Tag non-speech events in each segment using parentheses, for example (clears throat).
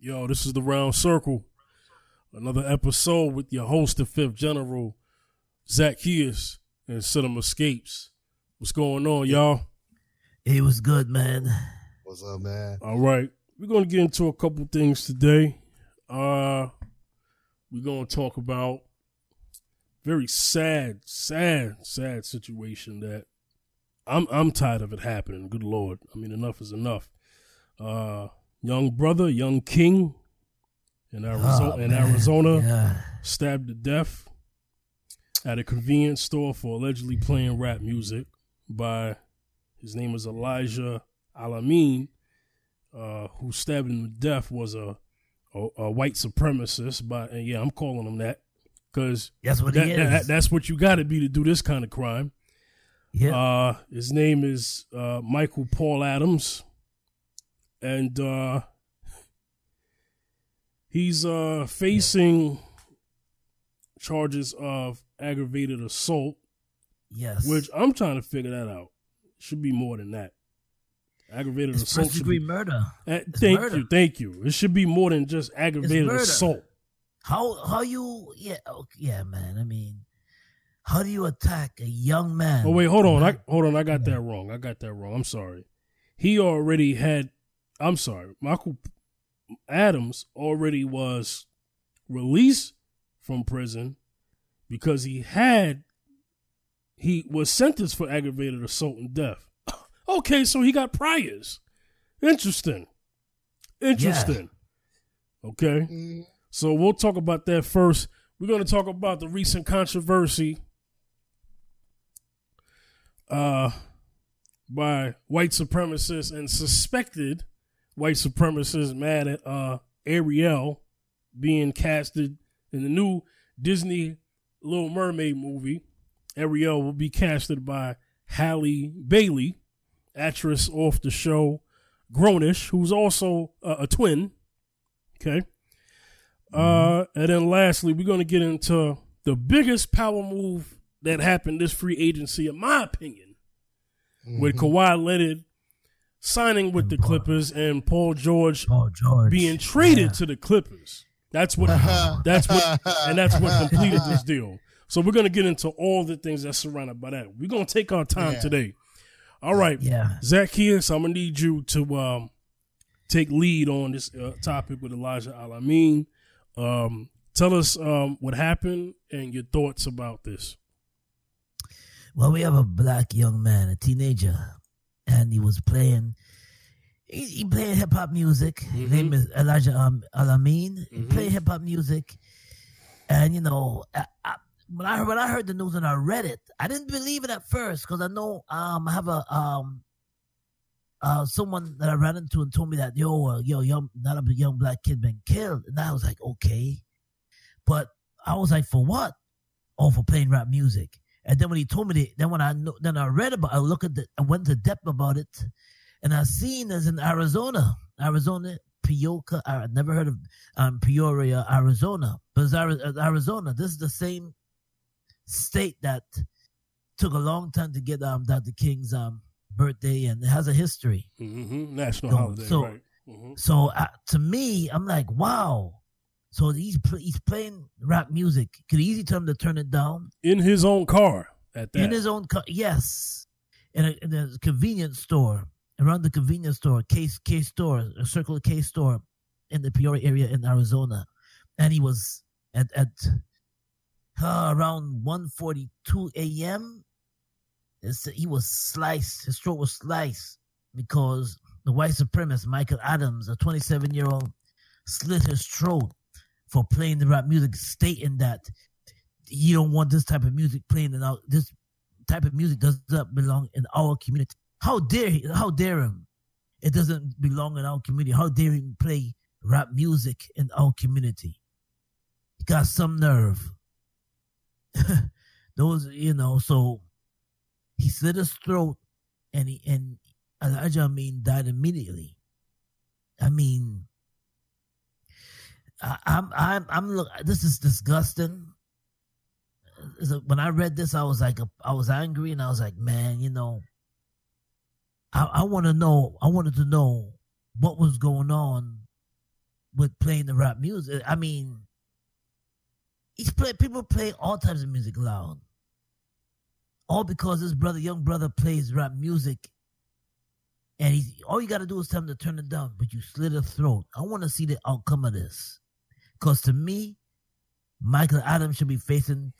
Yo, this is the Round Circle. Another episode with your host, the Fifth General, Zacchaeus, and Cinema Escapes. What's going on, y'all? It was good, man. What's up, man? All right. We're going to get into a couple things today. Uh we're going to talk about very sad, sad, sad situation that I'm I'm tired of it happening. Good lord. I mean, enough is enough. Uh young brother, young king in Arizona, Oh, in. Arizona Yeah. stabbed to death at a convenience store for allegedly playing rap music by his name is Elijah Al-Amin, uh, who stabbed him to death was a a, a white supremacist. But and yeah, I'm calling him that because That's what that, he that- is. that's what you got to be to do this kind of crime. yeah. Uh, his name is uh, Michael Paul Adams, and uh, he's uh, facing charges of aggravated assault, yes. which I'm trying to figure that out. Should be more than that. Aggravated it's assault. first Should degree be, murder. Uh, thank murder. you, thank you. It should be more than just aggravated assault. How how you yeah okay, yeah man. I mean, how do you attack a young man? Oh wait, hold on. I hold on. I got that wrong. I got that wrong. I'm sorry. He already had. I'm sorry. Michael Adams already was released from prison because he had. He was sentenced for aggravated assault and death. (coughs) Okay, so he got priors. Interesting. Interesting. Okay. Mm, So we'll talk about that first. We're going to talk about the recent controversy uh, by white supremacists and suspected white supremacists mad at uh, Ariel being casted in the new Disney Little Mermaid movie. Ariel will be casted by Halle Bailey, actress off the show Grown-ish, who's also uh, a twin. Okay. Uh, and then lastly, we're going to get into the biggest power move that happened this free agency, in my opinion, with mhm. Kawhi Leonard signing with the Paul- Clippers and Paul George Oh George being traded Yeah. to the Clippers. That's what (laughs) that's what and that's what (laughs) completed this deal. So we're gonna get into all the things that's surrounded by that. We're gonna take our time Yeah. today. All right, Yeah. Zacchaeus, I'm gonna need you to um, take lead on this uh, topic with Elijah Al-Amin. Um, tell us um, what happened and your thoughts about this. Well, we have a black young man, a teenager, and he was playing. He, he playing hip hop music. His Mhm. name is Elijah um, Al-Amin. He Mhm. played hip hop music, and you know, I, I, when I when I heard the news and I read it, I didn't believe it at first because I know um I have a um uh someone that I ran into and told me that yo uh, yo young not a young black kid been killed, and I was like okay, but I was like for what? Oh, for playing rap music. And then when he told me that, then when I know, then I read about, I look at the, I went to depth about it, and I seen as in Arizona, Arizona, Pioca. I never heard of um, Peoria, Arizona, but it's uh, Arizona. This is the same state that took a long time to get um Dr. King's um birthday, and it has a history. Mm-hmm. National So- holiday, so- right? hmm So uh, to me, I'm like, wow. So he's he's playing rap music. Could easy tell him to turn it down. In his own car at that. in his own car, yes in a, in a convenience store around the convenience store case case store a circle K store in the Peoria area in Arizona and he was at at uh, around 1:42 a.m. He was sliced his throat was sliced because the white supremacist Michael Adams a 27 year old slit his throat for playing the rap music stating that you don't want this type of music playing in our this type of music does not belong in our community. How dare he? How dare him? It doesn't belong in our community. How dare he play rap music in our community? He got some nerve. (laughs) Those, you know, so he slit his throat, and he and Elijah Amin died immediately. I mean, I, I'm I'm I'm look. This is disgusting when I read this, I was like, I was angry, and I was like, man, you know, I, I want to know, I wanted to know what was going on with playing the rap music. I mean, he's play people play all types of music loud. All because this brother, young brother, plays rap music. And he's all you gotta do is tell him to turn it down, but you slit his throat. I wanna see the outcome of this. Cause to me, Michael Adams should be facing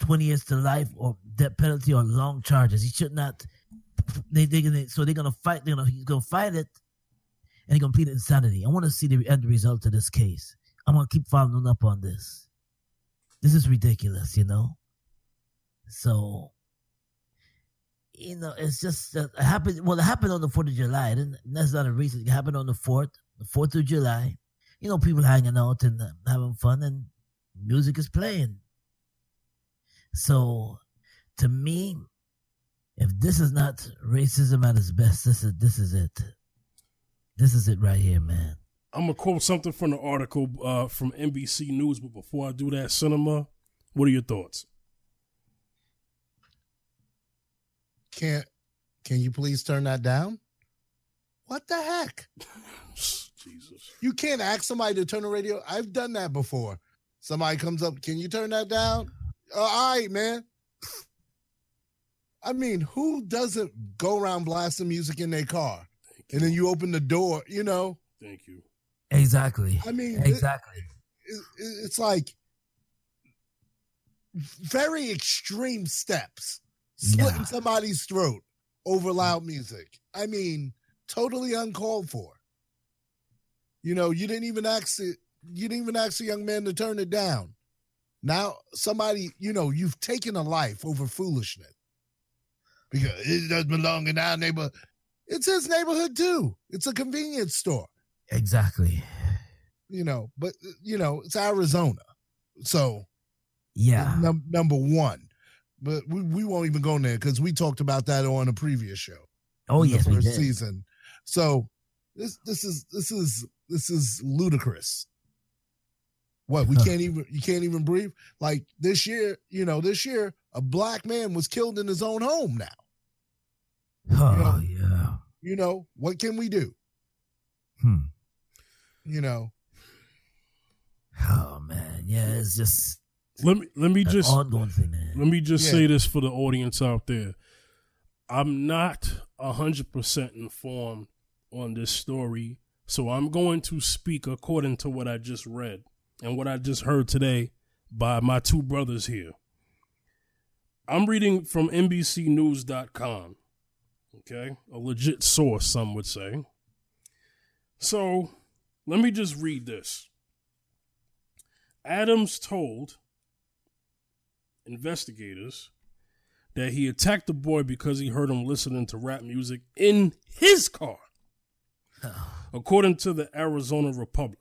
20 years to life or death penalty or long charges. He should not they they gonna so they're gonna fight, they're gonna he's gonna fight it and he's gonna plead insanity. I want to see the end result of this case. I'm gonna keep following up on this. This is ridiculous, you know. So, you know, it's just that it happened. Well, it happened on the Fourth of July. And that's not a reason. It happened on the fourth, the Fourth of July. You know, people hanging out and uh, having fun, and music is playing. So, to me, if this is not racism at its best, this is this is it. This is it right here, man. I'm gonna quote something from the article uh, from NBC News, but before I do that, cinema, what are your thoughts? Can't can you please turn that down? What the heck? (laughs) Jesus. You can't ask somebody to turn the radio. I've done that before. Somebody comes up, can you turn that down? Uh, all right, man. I mean, who doesn't go around blasting music in their car? And then you open the door, you know? Thank you. Exactly. I mean, it- exactly. it- it's like very extreme steps slitting Yeah. somebody's throat over loud music. I mean, totally uncalled for. You know, you didn't even ask it. You didn't even ask the young man to turn it down. Now, somebody, you know, you've taken a life over foolishness because it doesn't belong in our neighborhood. It's his neighborhood too. It's a convenience store Exactly. you know, but you know, it's Arizona. So Yeah. num- number one. But we, we won't even go in there because we talked about that on a previous show. Oh the yes, we first did. season. So this this is this is this is ludicrous. What we can't (laughs) even you can't even breathe. Like this year, you know, this year a black man was killed in his own home. Now, Oh yeah. you know what can we do? Hmm. You know, Oh man, yeah. It's just Let me let me just thing, let me just Yeah. say this for the audience out there. I'm not hundred percent informed on this story, so I'm going to speak according to what I just read and what I just heard today by my two brothers here. I'm reading from NBCNews.com. Okay, a legit source, some would say. So, let me just read this. Adams told investigators that he attacked the boy because he heard him listening to rap music in his car. According to the Arizona Republic,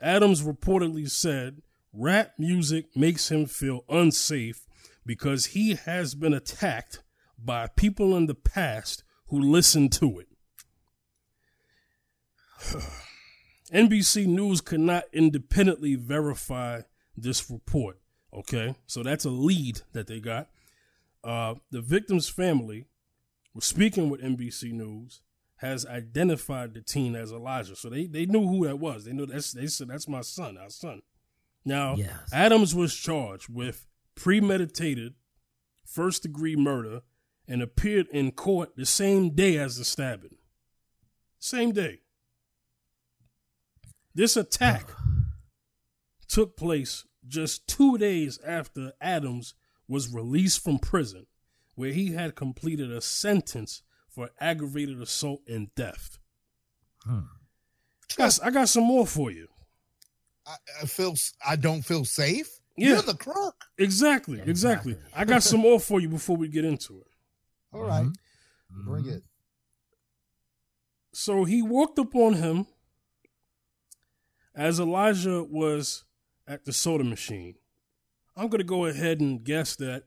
Adams reportedly said rap music makes him feel unsafe because he has been attacked by people in the past who listened to it. (sighs) NBC News could not independently verify this report. Okay, so that's a lead that they got. Uh, the victim's family was speaking with NBC News, has identified the teen as Elijah. So they, they knew who that was. They knew that's they said that's my son, our son. Now Yes. Adams was charged with premeditated first degree murder and appeared in court the same day as the stabbing. Same day. This attack took place just two days after Adams was released from prison, where he had completed a sentence for aggravated assault and theft. Hmm. Guys, I got some more for you. I, I feel s- I don't feel safe. Yeah. You're the crook. Exactly, exactly. exactly. I got some more for you before we get into it. All right, Mhm. bring it. So he walked up on him as Elijah was at the soda machine. I'm going to go ahead and guess that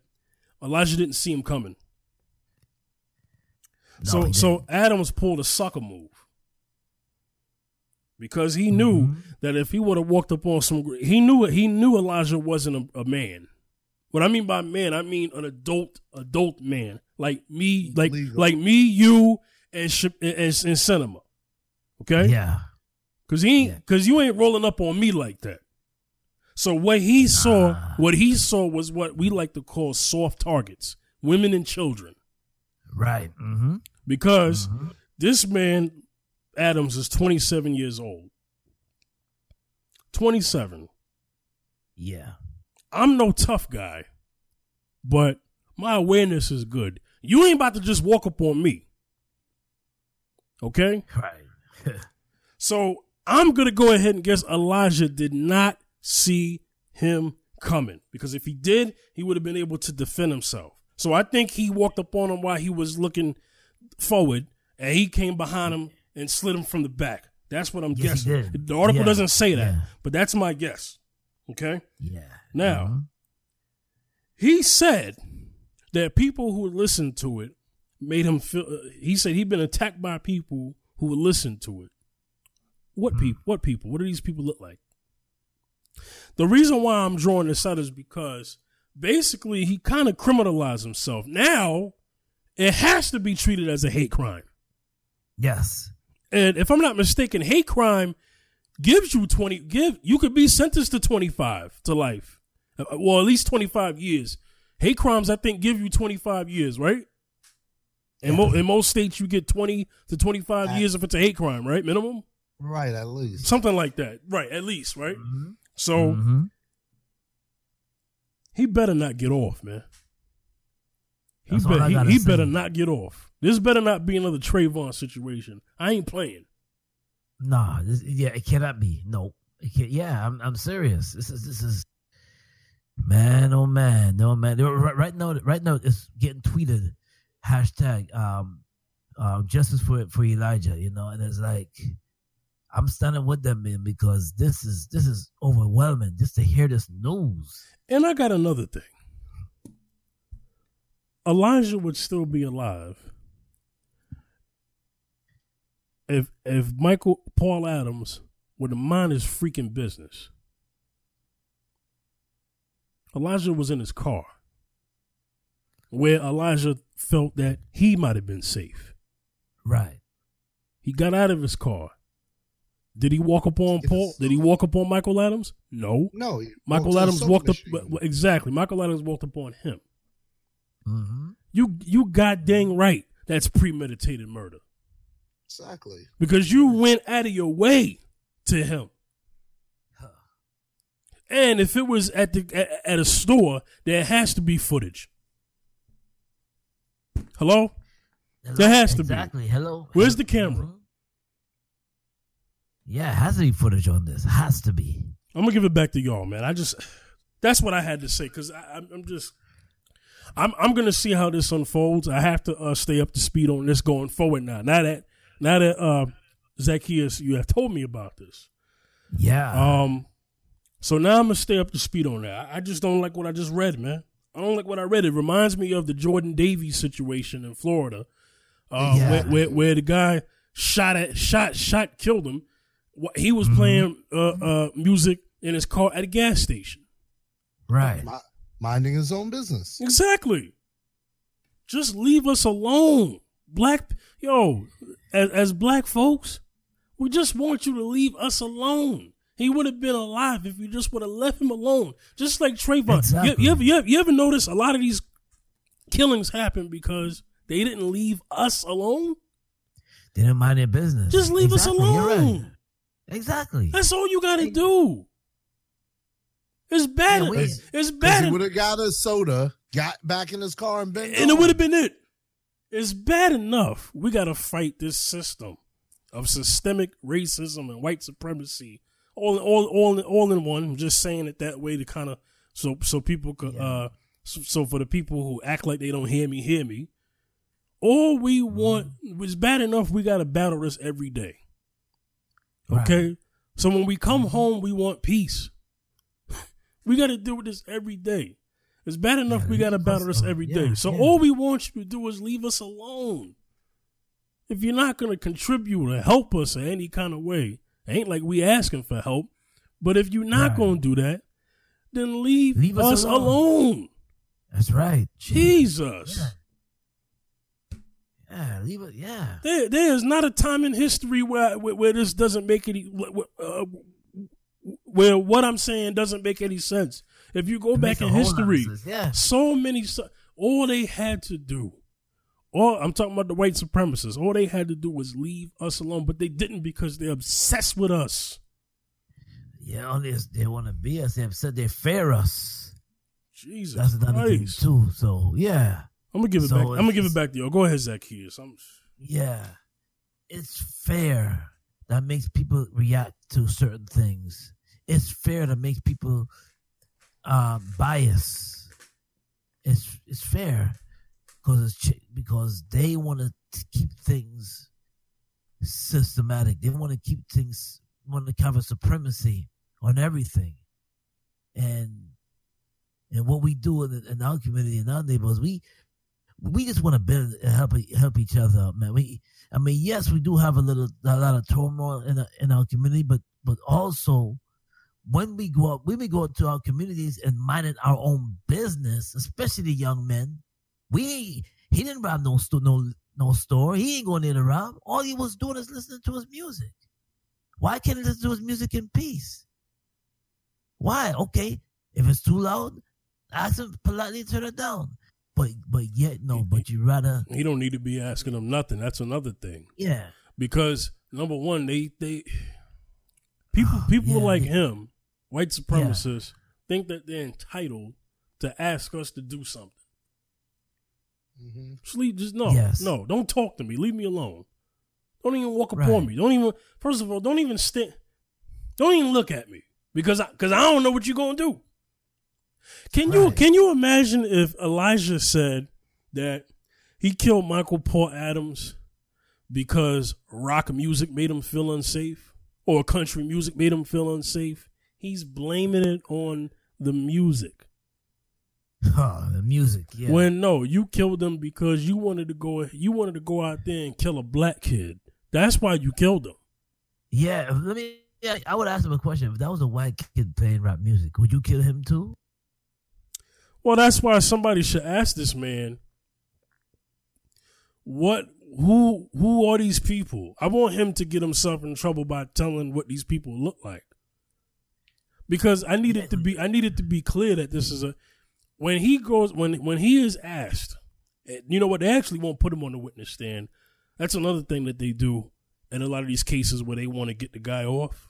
Elijah didn't see him coming. So so. Adams pulled a sucker move because he knew Mhm. that if he would have walked up on some, he knew it. He knew Elijah wasn't a, a man. What I mean by man, I mean an adult, adult man like me, like Legal. like me, you, and Sh- and, and, and cinema. Okay, Yeah. Cause he Yeah. cause you ain't rolling up on me like that. So what he saw, what he saw was what we like to call soft targets, women and children. Right. Mm-hmm. Because mm-hmm. this man, Adams, is 27 years old. 27. Yeah. I'm no tough guy, but my awareness is good. You ain't about to just walk up on me. Okay? Right. (laughs) So I'm going to go ahead and guess Elijah did not see him coming because if he did, he would have been able to defend himself. So I think he walked up on him while he was looking forward and he came behind him and slid him from the back. That's what I'm Yes, guessing. The article Yeah. doesn't say that, Yeah. but that's my guess. Okay? yeah. Now, Mhm. he said that people who listened to it made him feel. Uh, he said he'd been attacked by people who would listen to it. What people? What people? What do these people look like? The reason why I'm drawing this out is because basically he kind of criminalized himself. Now it has to be treated as a hate crime. Yes. And if I'm not mistaken, hate crime gives you 20 give you could be sentenced to 25 to life. Uh, Well, at least 25 years. Hate crimes I think give you 25 years, right? In, mo- in most states you get 20 to 25 Uh, years if it's a hate crime, right? Minimum? Right, at least. Something like that. Right, at least, right? Mhm. So Mhm. he better not get off, man. He, That's all bet- I he, he better not get off. This better not be another Trayvon situation. I ain't playing. Nah, this, yeah, it cannot be. No, yeah, I'm I'm serious. This is this is man, oh man, no man. Right, right now, right now, it's getting tweeted. Hashtag um, uh, justice for for Elijah. You know, and it's like I'm standing with them, man, because this is this is overwhelming just to hear this news. And I got another thing. Elijah would still be alive if if Michael Paul Adams would have mind his freaking business. Elijah was in his car where Elijah felt that he might have been safe. Right. He got out of his car. Did he walk up on Paul? Did he walk up on Michael Adams? No. No, Michael walked to the Adams walked up machine. exactly. Michael Adams walked up on him. Mm-hmm. You you got dang right. That's premeditated murder Exactly. because you went out of your way to him. And if it was at the at, at a store, there has to be footage. Hello, There has to be. exactly. Hello. Where's the camera? Mhm. Yeah, it has to be footage on this. Has to be. I'm gonna give it back to y'all, man. I just that's what I had to say because I'm, I'm just I'm I'm gonna see how this unfolds. I have to uh, stay up to speed on this going forward now. Now that now that uh, Zacchaeus, you have told me about this. Yeah. Um, so now I'm gonna stay up to speed on that. I I just don't like what I just read, man. I don't like what I read. It reminds me of the Jordan Davis situation in Florida, uh, Yeah. where, where where the guy shot at shot shot killed him. He was playing uh, uh, music in his car at a gas station. right. Mi- minding his own business. Exactly. Just leave us alone, black. Yo, as, as black folks, we just want you to leave us alone. He would have been alive if you just would have left him alone. Just like Trayvon. Exactly. You, you, ever, you, ever, you ever notice a lot of these killings happen because they didn't leave us alone? They didn't mind their business. Just leave us Exactly, you're right. alone. Exactly. That's all you got to do. It's bad. Yeah, it's, bad. he would have got a soda, got back in his car, and been and it would have been it. It's bad enough. We got to fight this system of systemic racism and white supremacy, all, all, all, all in one. I'm just saying it that way to kind of so so people could uh so, so for the people who act like they don't hear me, hear me. All we want is bad enough. We got to battle this every day. Okay, so when we come home, we want peace. We got to deal with this every day. It's bad enough Yeah, we got to battle this every day. Yeah, so yeah. all we want you to do is leave us alone. If you're not going to contribute or help us in any kind of way, it ain't like we asking for help. But if you're not Right. going to do that, then leave, Leave us, us alone. alone. That's right. Jesus. Yeah. Yeah, leave it. Yeah. There, there is not a time in history where where, where this doesn't make any uh, where what I'm saying doesn't make any sense. If you go It back in a whole lot of history, Yeah. so many, all they had to do all I'm talking about the white supremacists. All they had to do was leave us alone, but they didn't because they're obsessed with us. Yeah, is they want to be us. They said they fear us. Jesus That's another thing too. So yeah, I'm gonna give it So back. I'm gonna give it back to you. Go ahead, Zacchaeus. I'm yeah, it's fair that makes people react to certain things. It's fair to make people um, bias. It's it's fair because it's ch- because they want to keep things systematic. They want to keep things want to cover supremacy on everything, and and what we do in, in our community and our neighborhoods, we we just want to build help help each other up, man. We, I mean, yes, we do have a little a lot of turmoil in in our community, but but also when we go out, when we go to our communities and minding our own business, especially the young men, we he didn't rob no store, no no store. He ain't going there to rob. All he was doing is listening to his music. Why can't he listen to his music in peace? Why? Okay, if it's too loud, ask him politely to turn it down. But but yet no. But you rather he don't need to be asking them nothing. That's another thing. yeah Because number one, they they people (sighs) people Yeah, like they- him, white supremacists, think that they're entitled to ask us to do something. Mhm. Just just no, Yes. no, don't talk to me. Leave me alone. Don't even walk upon Right. me. Don't even. First of all, don't even stand. Don't even look at me because I because I don't know what you're gonna do. Can you can you imagine if Elijah said that he killed Michael Paul Adams because rock music made him feel unsafe or country music made him feel unsafe? He's blaming it on the music. Huh, the music yeah When no, you killed them because you wanted to go you wanted to go out there and kill a black kid. That's why you killed him. yeah. Let me. Yeah, I would ask him a question. If that was a white kid playing rap music, would you kill him too? Well, that's why somebody should ask this man what who who are these people? I want him to get himself in trouble by telling what these people look like. Because I need it to be I need it to be clear that this is a when he goes when when he is asked, eh, you know what, they actually won't put him on the witness stand. That's another thing that they do in a lot of these cases where they want to get the guy off.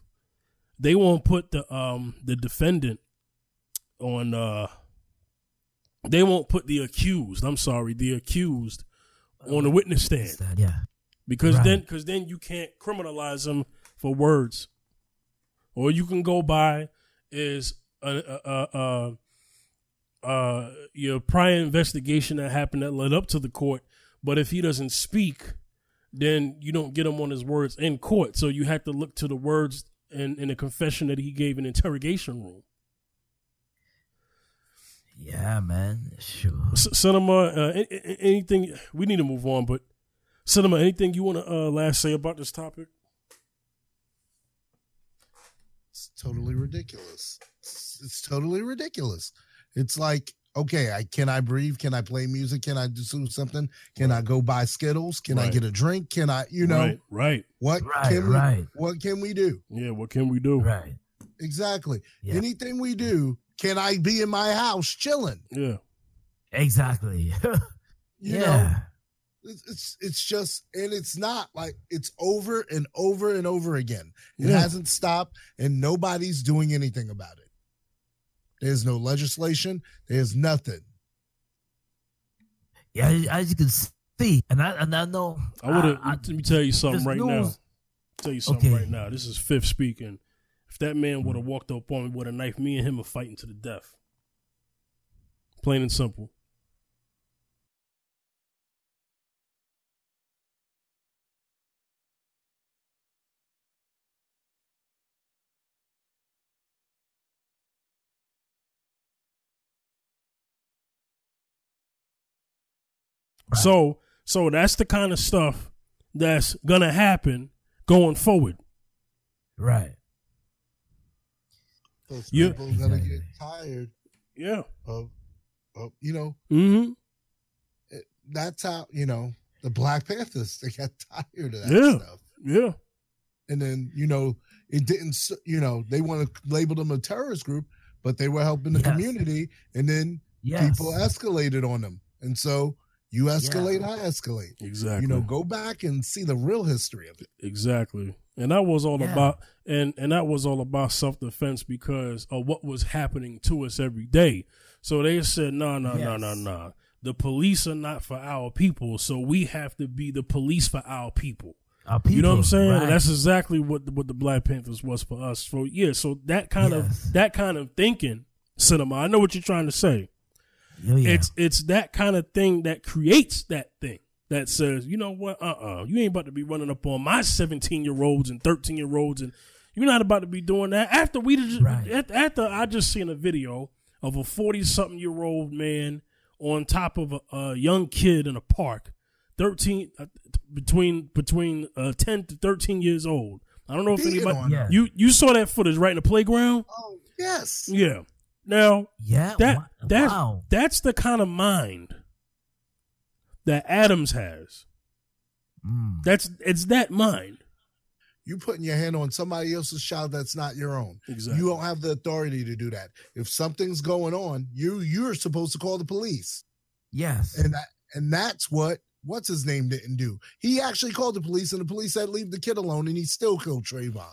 They won't put the um the defendant on uh they won't put the accused i'm sorry the accused on the witness stand Stand, Yeah, because Right. then because then you can't criminalize them for words or you can go by is a, a, a, a, uh your prior investigation that happened that led up to the court but if he doesn't speak then you don't get him on his words in court so you have to look to the words in, in the confession that he gave in interrogation room yeah, man. Sure. C- cinema uh, anything we need to move on but cinema anything you want to uh, last say about this topic It's totally ridiculous. It's, it's totally ridiculous. It's like, okay, I can I breathe? Can I play music? Can I do something? Can I go buy Skittles? Can I get a drink? Can I, you know, right right what Right, can we, what can we do? yeah what can we do Right. Exactly. Yeah. Anything we do, can I be in my house chilling? yeah Exactly. (laughs) You yeah. know, it's, it's it's just and it's not like it's over and over and over again. It Yeah. hasn't stopped and nobody's doing anything about it. There's no legislation, there's nothing. Yeah, as you can see, and I and I know. I would have. Let me tell you something this right now. Tell you something Okay. right now. This is Fifth speaking. If that man would have walked up on me with a knife, me and him are fighting to the death. Plain and simple. So, so that's the kind of stuff that's gonna happen going forward. Right. Those You- people are gonna get tired Yeah. of, of you know, Mm-hmm. that's how you know the Black Panthers. They got (laughs) tired of that Yeah. stuff. Yeah. And then, you know, it didn't, you know, they want to label them a terrorist group, but they were helping the Yes. community. And then Yes. people escalated on them. And so you escalate, Yeah. I escalate. Exactly. You know, go back and see the real history of it. Exactly. And that was all Yeah. about and and that was all about self defense because of what was happening to us every day. So they said, no, no, no, no, Yes. no. The police are not for our people, so we have to be the police for our people. Our people, you know what I'm saying? right. That's exactly what the, what the Black Panthers was for us. So yeah, so that kind Yes. of that kind of thinking, cinema. I know what you're trying to say. Oh, yeah. It's it's that kind of thing that creates that thing that says, you know what, uh uh you ain't about to be running up on my 17 year olds and 13 year olds, and you're not about to be doing that. After we just, Right. after, after I just seen a video of a 40 something year old man on top of a, a young kid in a park, 13 uh, between between uh, 10 to 13 years old. I don't know if Beating anybody Yeah. you you saw that footage right in the playground. Oh, yes. Yeah. Now yeah. that wa- that wow. that's the kind of mind that Adams has. Mm. That's it's that mind. You putting your hand on somebody else's child that's not your own. Exactly. You don't have the authority to do that. If something's going on, you you're supposed to call the police. Yes. And that and that's what what's his name didn't do. He actually called the police and the police said leave the kid alone and he still killed Trayvon.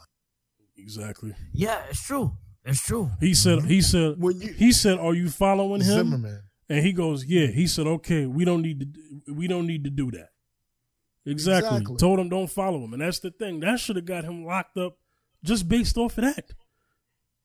exactly. yeah, it's true. It's true. He said he mm-hmm. said When you he said, "Are you following him?" Zimmerman. And he goes, "Yeah." He said, "Okay, we don't need to we don't need to do that." Exactly. Exactly. Told him don't follow him, and that's the thing. That should have got him locked up just based off of that.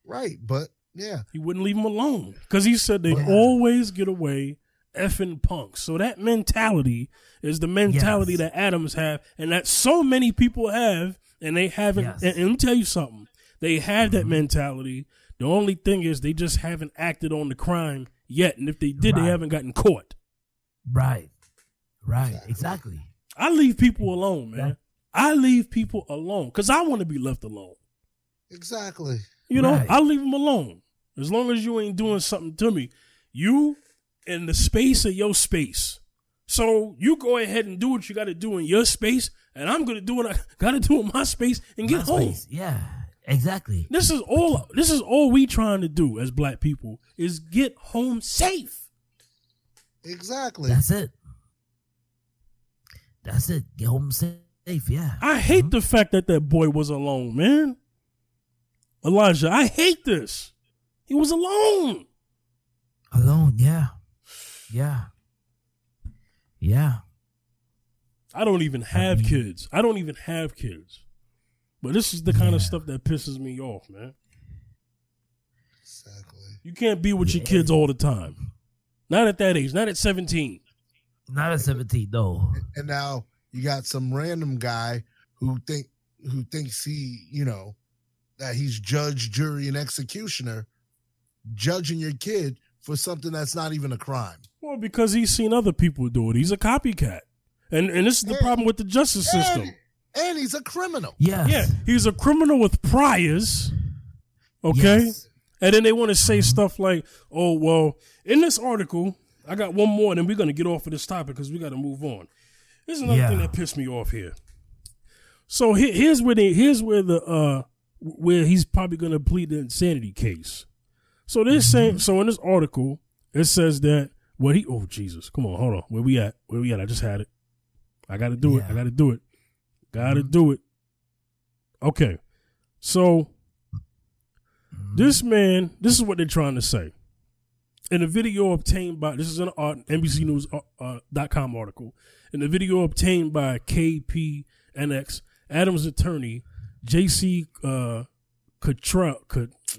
Right, but yeah. He wouldn't leave him alone because he said they Yeah. always get away effing punks. So that mentality is the mentality Yes. that Adams have, and that so many people have, and they haven't. Yes. And, and let me tell you something: they have that Mhm. mentality. The only thing is they just haven't acted on the crime yet, and if they did, they haven't gotten caught. Right. Right. Exactly. I leave people alone, man. Yeah. I leave people alone because I want to be left alone. Exactly. You know, Right. I leave them alone as long as you ain't doing something to me. You in the space of your space. So you go ahead and do what you got to do in your space, and I'm gonna do what I (laughs) got to do in my space and get My home. space. Yeah. Exactly. This is all. This is all we trying to do as black people is get home safe. Exactly. That's it. That's it. Get home safe. Yeah. I hate mm-hmm. the fact that that boy was alone, man. Elijah, I hate this. He was alone. Alone. Yeah. Yeah. Yeah. I don't even have mean- kids. I don't even have kids. But this is the kind of stuff that pisses me off, man. exactly. You can't be with your kids all the time. Not at that age. Not at 17. Not at 17, no. And now you got some random guy who think who thinks he, you know, that he's judge, jury, and executioner, judging your kid for something that's not even a crime. Well, because he's seen other people do it. He's a copycat. And and this is the Yeah. problem with the justice system. And, and he's a criminal. Yes. Yeah, he's a criminal with priors. Okay? Yes. And then they want to say stuff like, oh, well, in this article, I got one more, and then we're going to get off of this topic because we got to move on. This is another Yeah. thing that pissed me off here. So he- here's where they, here's where the uh where he's probably going to plead the insanity case. So they're saying so in this article it says that what he oh Jesus come on hold on where we at where we at I just had it I got to do it I got to do it got to do it okay so this man, this is what they're trying to say. In a video obtained by, this is an uh, NBC News uh, uh, dot com article. In a video obtained by KPNX, Adams' attorney, J.C. Uh,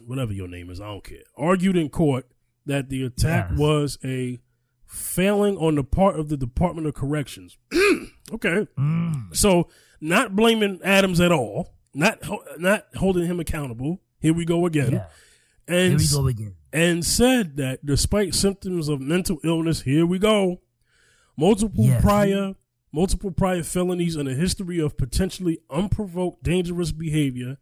whatever your name is, I don't care, argued in court that the attack Yes. was a failing on the part of the Department of Corrections. (clears throat) okay. Mm. So not blaming Adams at all, not not holding him accountable. Here we go again. Yeah. And Here we go again. and said that despite symptoms of mental illness, here we go, multiple Yes. prior multiple prior felonies and a history of potentially unprovoked dangerous behavior,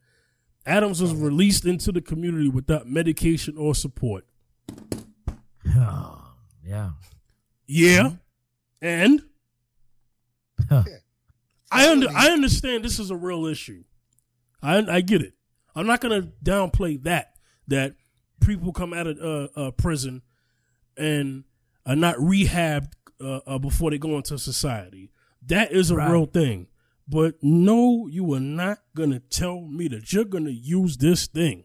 Adams was released into the community without medication or support. Oh, (sighs) yeah. Yeah. And I under, I understand this is a real issue. I I get it. I'm not gonna downplay that that people come out of uh, uh, prison and are not rehabbed uh, uh, before they go into society. That is a Right. real thing. But no, you are not gonna tell me that you're gonna use this thing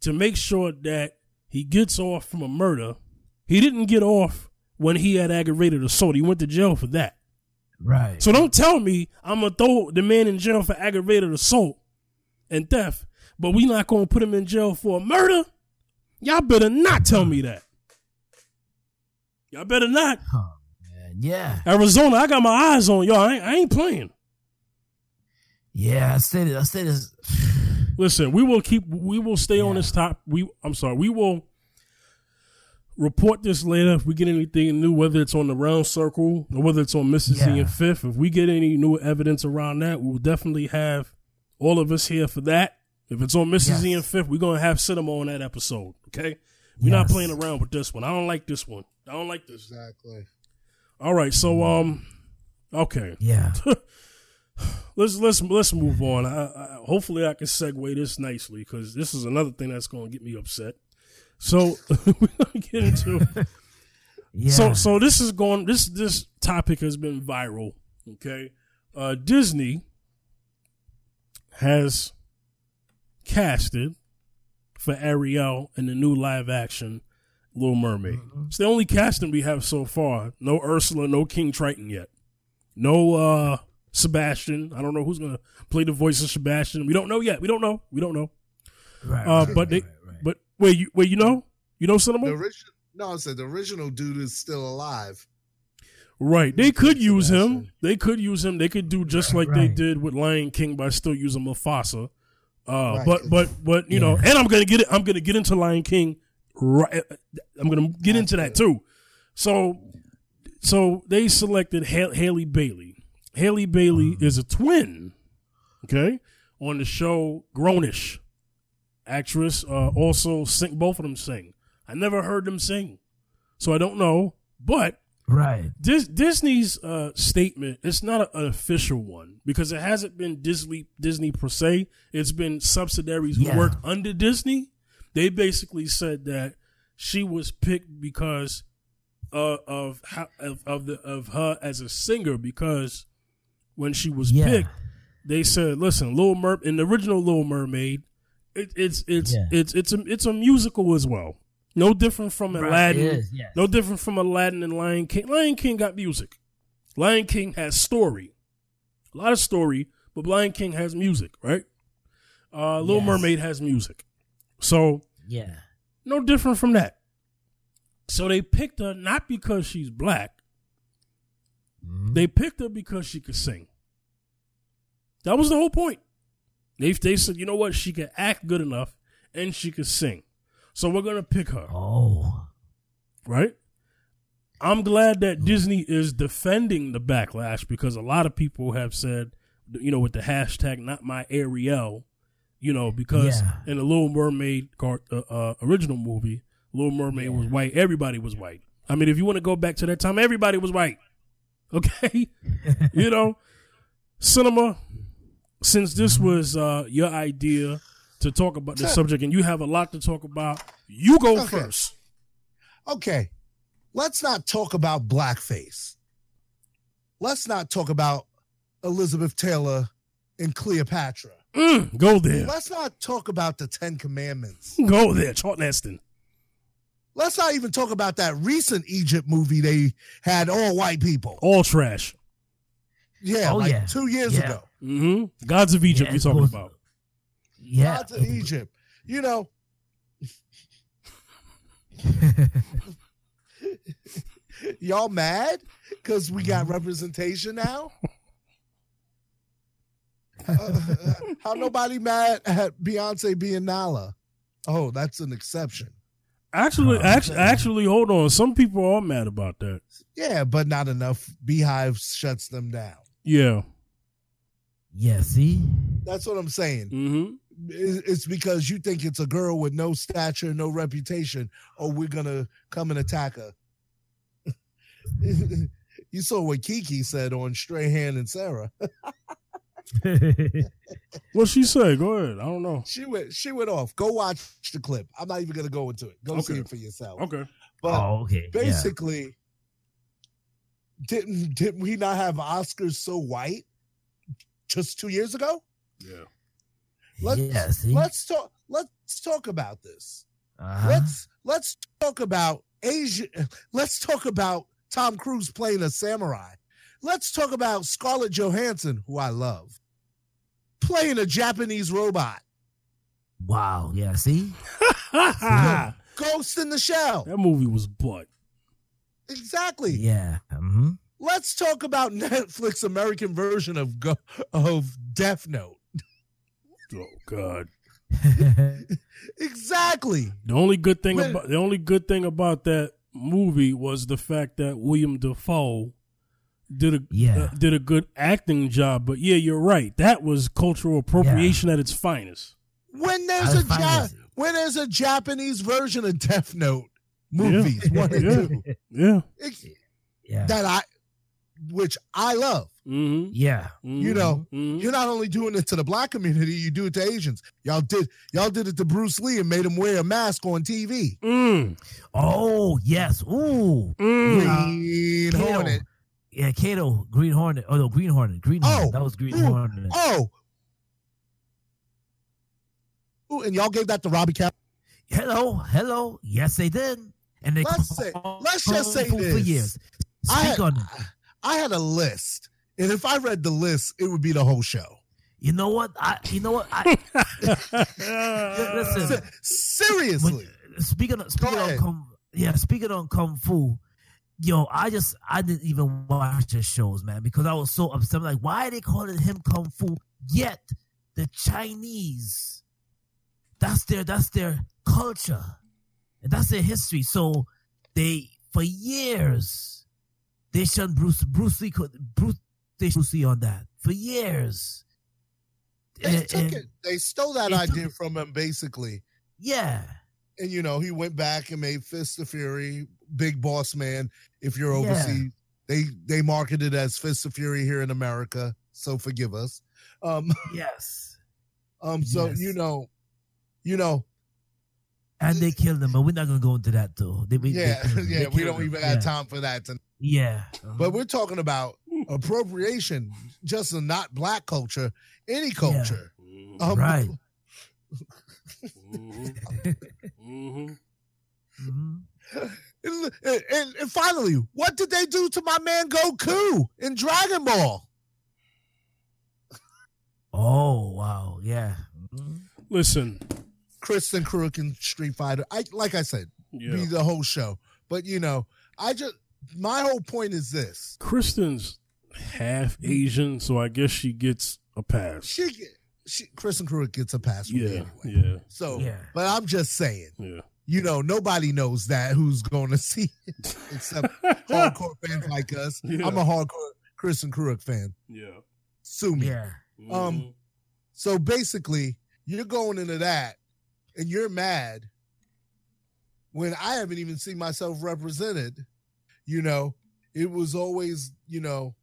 to make sure that he gets off from a murder. He didn't get off when he had aggravated assault. He went to jail for that. Right. So don't tell me I'm gonna throw the man in jail for aggravated assault and theft, but we not gonna put him in jail for murder. Y'all better not tell me that. Y'all better not. Oh, man. Yeah. Arizona, I got my eyes on y'all. I ain't, I ain't playing. Yeah. I said it. I said this. (sighs) Listen, we will keep. We will stay on this top. We. I'm sorry. We will report this later if we get anything new, whether it's on the round circle or whether it's on Mississippi Yeah. and Fifth. If we get any new evidence around that, we will definitely have all of us here for that. If it's on Mississippi Yes. and Fifth, we're gonna have cinema on that episode. Okay, we're not playing around with this one. I don't like this one. I don't like this. Exactly. All right, so um, okay Yeah. (laughs) let's let's let's move on. I, I, hopefully, I can segue this nicely because this is another thing that's going to get me upset. So (laughs) we're gonna get into (laughs) Yeah. so so this is going this this topic has been viral. Okay, uh, Disney has casted for Ariel in the new live action Little Mermaid. It's the only casting we have so far. No Ursula, no King Triton yet. No uh Sebastian. I don't know who's gonna play the voice of Sebastian. We don't know yet. We don't know. We don't know. right, Uh, right, but right, right. But wait, you wait, you know, you know, The cinema, original, no, I said the original dude is still alive. right? They could use him. They could use him. They could do just like they did with Lion King by still using Mufasa. Uh, Right. but but but you know, and I'm gonna get it. I'm gonna get into Lion King. Right, I'm gonna get into that too. So, so they selected ha- Halle Bailey. Halle Bailey is a twin. Okay, on the show Grown-ish. Actress, uh, also sing. Both of them sing. I never heard them sing, so I don't know. But right. Dis- Disney's uh, statement it's not a, an official one because it hasn't been Disney Disney per se. It's been subsidiaries who work under Disney. They basically said that she was picked because uh, of how of, of the of her as a singer because when she was Yeah. picked, they said, "Listen, Little Mer in the original Little Mermaid, it, it's it's Yeah. it's it's a it's a musical as well. No different from Right, Aladdin. it is, yes. No different from Aladdin and Lion King. Lion King got music. Lion King has story, a lot of story, but Lion King has music, right? Uh, Little Yes. Mermaid has music, so Yeah. no different from that. So they picked her not because she's black. Mhm. They picked her because she could sing. That was the whole point. They they said, you know what, she can act good enough and she can sing, so we're gonna pick her. Oh. right? I'm glad that Disney is defending the backlash because a lot of people have said, you know, with the hashtag not my Ariel, you know, because Yeah. in the Little Mermaid uh, uh, original movie, Little Mermaid was white. Everybody was white. I mean, if you want to go back to that time, everybody was white. Okay, (laughs) you know, cinema. Since this was uh, your idea to talk about the subject, and you have a lot to talk about, you go Okay. first. Okay, let's not talk about blackface. Let's not talk about Elizabeth Taylor and Cleopatra. Mm, go there. Let's not talk about the Ten Commandments. Go there, Charlton Heston. Let's not even talk about that recent Egypt movie they had all white people. All trash. Yeah, Oh, like yeah. two years Yeah. ago. Mm-hmm. Gods of Egypt, Yeah, we it talking was- about. Yeah. Gods of Egypt. You know, (laughs) y'all mad because we got representation now? (laughs) Uh, how nobody mad at Beyonce being Nala? Oh, that's an exception. Actually, Oh, actually, actually, hold on. Some people are mad about that. Yeah, but not enough. BeyHive shuts them down. Yeah. yeah. See. That's what I'm saying. Mm-hmm. It's because you think it's a girl with no stature, no reputation, or we're gonna come and attack her. (laughs) you saw what Keke said on Strahan and Sara. (laughs) What she said? Go ahead. I don't know. She went she went off. Go watch the clip. I'm not even gonna go into it. Go see it for yourself. Okay. But oh, okay. yeah. basically, didn't didn't we not have Oscars so white just two years ago? Yeah. Let's yeah, let's talk let's talk about this. Uh-huh. Let's let's talk about Asia. Let's talk about Tom Cruise playing a samurai. Let's talk about Scarlett Johansson, who I love, playing a Japanese robot. Wow. Yeah. See? (laughs) Ghost in the Shell. That movie was butt. Exactly. Yeah. hmm Let's talk about (laughs) Netflix American version of Go- of Death Note. (laughs) Oh God. (laughs) Exactly. The only good thing Man. about the only good thing about that movie was the fact that William Dafoe did a Yeah. uh, did a good acting job. But yeah, you're right. That was cultural appropriation at its finest. When there's I a was fine ja- when there's a Japanese version of Death Note movies, one and Yeah. two, Yeah. it- yeah. that I, which I love. Mm-hmm. yeah. You know, Mhm. You're not only doing it to the black community, you do it to Asians. Y'all did y'all did it to Bruce Lee and made him wear a mask on TV. Mm. Oh, yes. Ooh. Mm. Green Kato. Hornet. Yeah, Kato, Green Hornet. Oh no, Green Hornet. Green Oh, Hornet. That was Green ooh, Hornet. Oh. Ooh, and y'all gave that to Robbie Cap. Hello, hello. Yes, they did. And they Let's say- let's just say for this. years. I Speak had, on it. I had a list. And if I read the list, it would be the whole show. You know what? I. You know what? I. (laughs) Listen. Seriously. when, speaking of speaking on kung, yeah, speaking on kung fu, yo, I just I didn't even watch the shows, man, because I was so upset. I'm like, why are they calling him kung fu? Yet the Chinese, that's their that's their culture, and that's their history. So they for years they shunned Bruce Bruce Lee could Bruce they Bruce Lee on that for years. They And- took and- it. They stole that idea from him, basically. Yeah. And you know, he went back and made Fist of Fury, Big Boss Man. If you're Yeah. overseas, they they marketed as Fist of Fury here in America. So forgive us. Um, (laughs) Yes. um. So Yes. you know, you know, And they killed him, but we're not gonna go into that though. They, we- they yeah, killed (laughs) yeah. They We don't him. even yeah. have time for that. To, Yeah, Uh-huh. but we're talking about appropriation, just in not black culture, any culture. Mhm. Um, Right. Mhm. Mhm. Mhm. (laughs) And, and, and finally, what did they do to my man Goku in Dragon Ball? Oh wow, yeah. Mhm. Listen, Kristin Kreuk and Street Fighter. I like I said, be the whole show. But you know, I just my whole point is this: Kristin's half Asian, so I guess she gets a pass. she get she Kristin Kreuk gets a pass Yeah, anyway. yeah, So, Yeah. but I'm just saying, yeah. you know, nobody knows that who's going to see it (laughs) except hardcore fans like us. Yeah. I'm a hardcore Kristin Kreuk fan. Yeah. Sue me. Yeah. Um, Mhm. So basically, you're going into that and you're mad when I haven't even seen myself represented. You know, it was always, you know,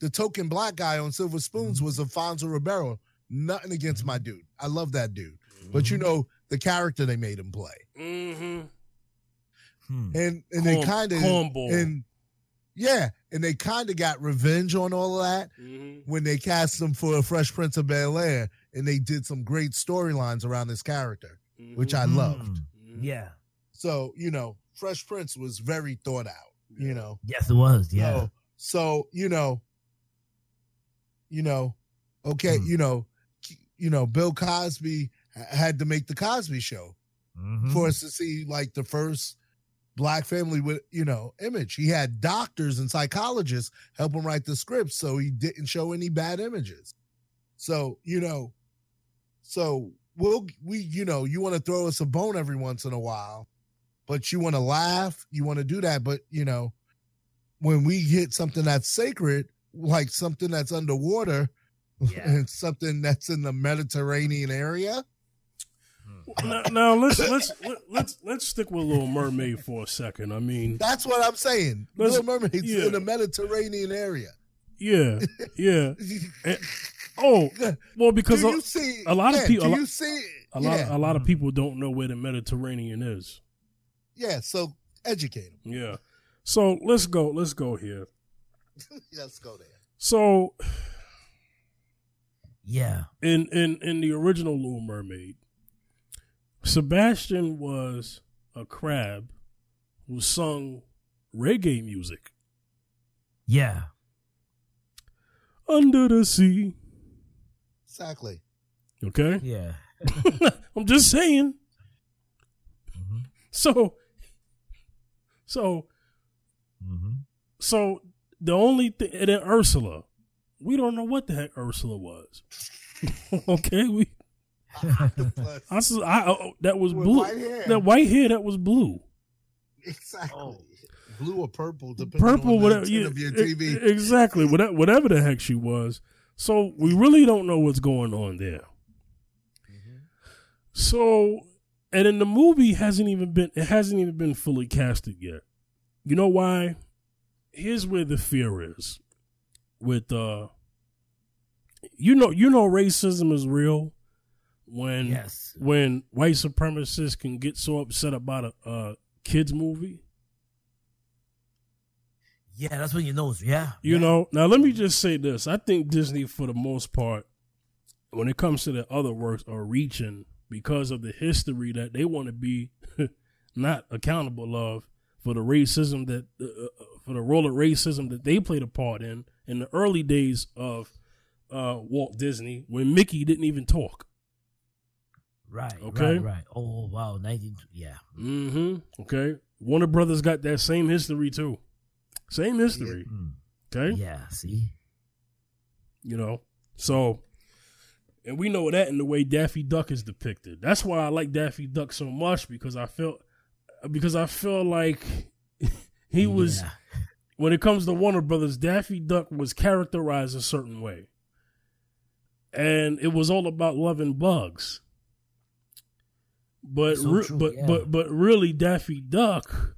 the token black guy on Silver Spoons was Alfonso Ribeiro. Nothing against my dude. I love that dude. But you know, the character they made him play. Mhm. Hmm. And and they kind of and yeah, and they kind of got revenge on all of that Mhm. when they cast him for a Fresh Prince of Bel Air, and they did some great storylines around this character, which I Hmm. loved. Mhm. Yeah. So you know, Fresh Prince was very thought out. You know, Yes, it was. Yeah. So, so you know, you know, okay, Hmm. you know, you know, Bill Cosby had to make the Cosby Show Mhm. for us to see like the first black family with you know image. He had doctors and psychologists help him write the script, so he didn't show any bad images. So you know, so we'll we you know you want to throw us a bone every once in a while, but you want to laugh, you want to do that, but you know, when we hit something that's sacred, like something that's underwater, (laughs) Yeah. and something that's in the Mediterranean area, Hmm. now, now let's let's let, let's let's stick with Little Mermaid for a second. I mean, That's what I'm saying. Little Mermaid's yeah. in the Mediterranean area. yeah, yeah. (laughs) And- oh, (laughs) well, because do a, see a lot of people- a do you see, a lot, yeah. a lot of people don't know where the Mediterranean is. yeah. So educate them. Yeah. So let's go. Let's go here. (laughs) Let's go there. So Yeah. in in in the original Little Mermaid, Sebastian was a crab who sung reggae music Yeah. under the sea. Exactly. Okay, Yeah. (laughs) I'm just saying. hmm So, so, hmm so the only thing, and then Ursula, we don't know what the heck Ursula was. (laughs) okay, we Octopus. (laughs) I, s- I- oh, that was With blue. white hair. That white hair that was blue. exactly. Oh. Blue or purple, depending purple, on whatever. Yeah, of your TV. exactly. Whatever, whatever the heck she was. So we really don't know what's going on there. So, and in the movie hasn't even been it hasn't even been fully casted yet. You know why? Here's where the fear is. With uh, you know, you know, racism is real when Yes. when white supremacists can get so upset about a, a kids movie. Yeah, that's when you know. Yeah. You yeah. know, now let me just say this. I think Disney, for the most part, when it comes to their other works, are reaching because of the history that they want to be (laughs) not accountable of for the racism that, uh, uh, for the role of racism that they played a part in in the early days of uh, Walt Disney when Mickey didn't even talk. Right. Okay. Right. Right. Oh wow. Nineteen. Yeah. Mm-hmm. Okay. Warner Brothers got that same history too. Same history. Okay. Yeah. See. you know. So, and we know that in the way Daffy Duck is depicted. That's why I like Daffy Duck so much because I felt because I feel like (laughs) he was Yeah. when it comes to Warner Brothers, Daffy Duck was characterized a certain way, and it was all about loving bugs. But So re- true, but yeah. but but really, Daffy Duck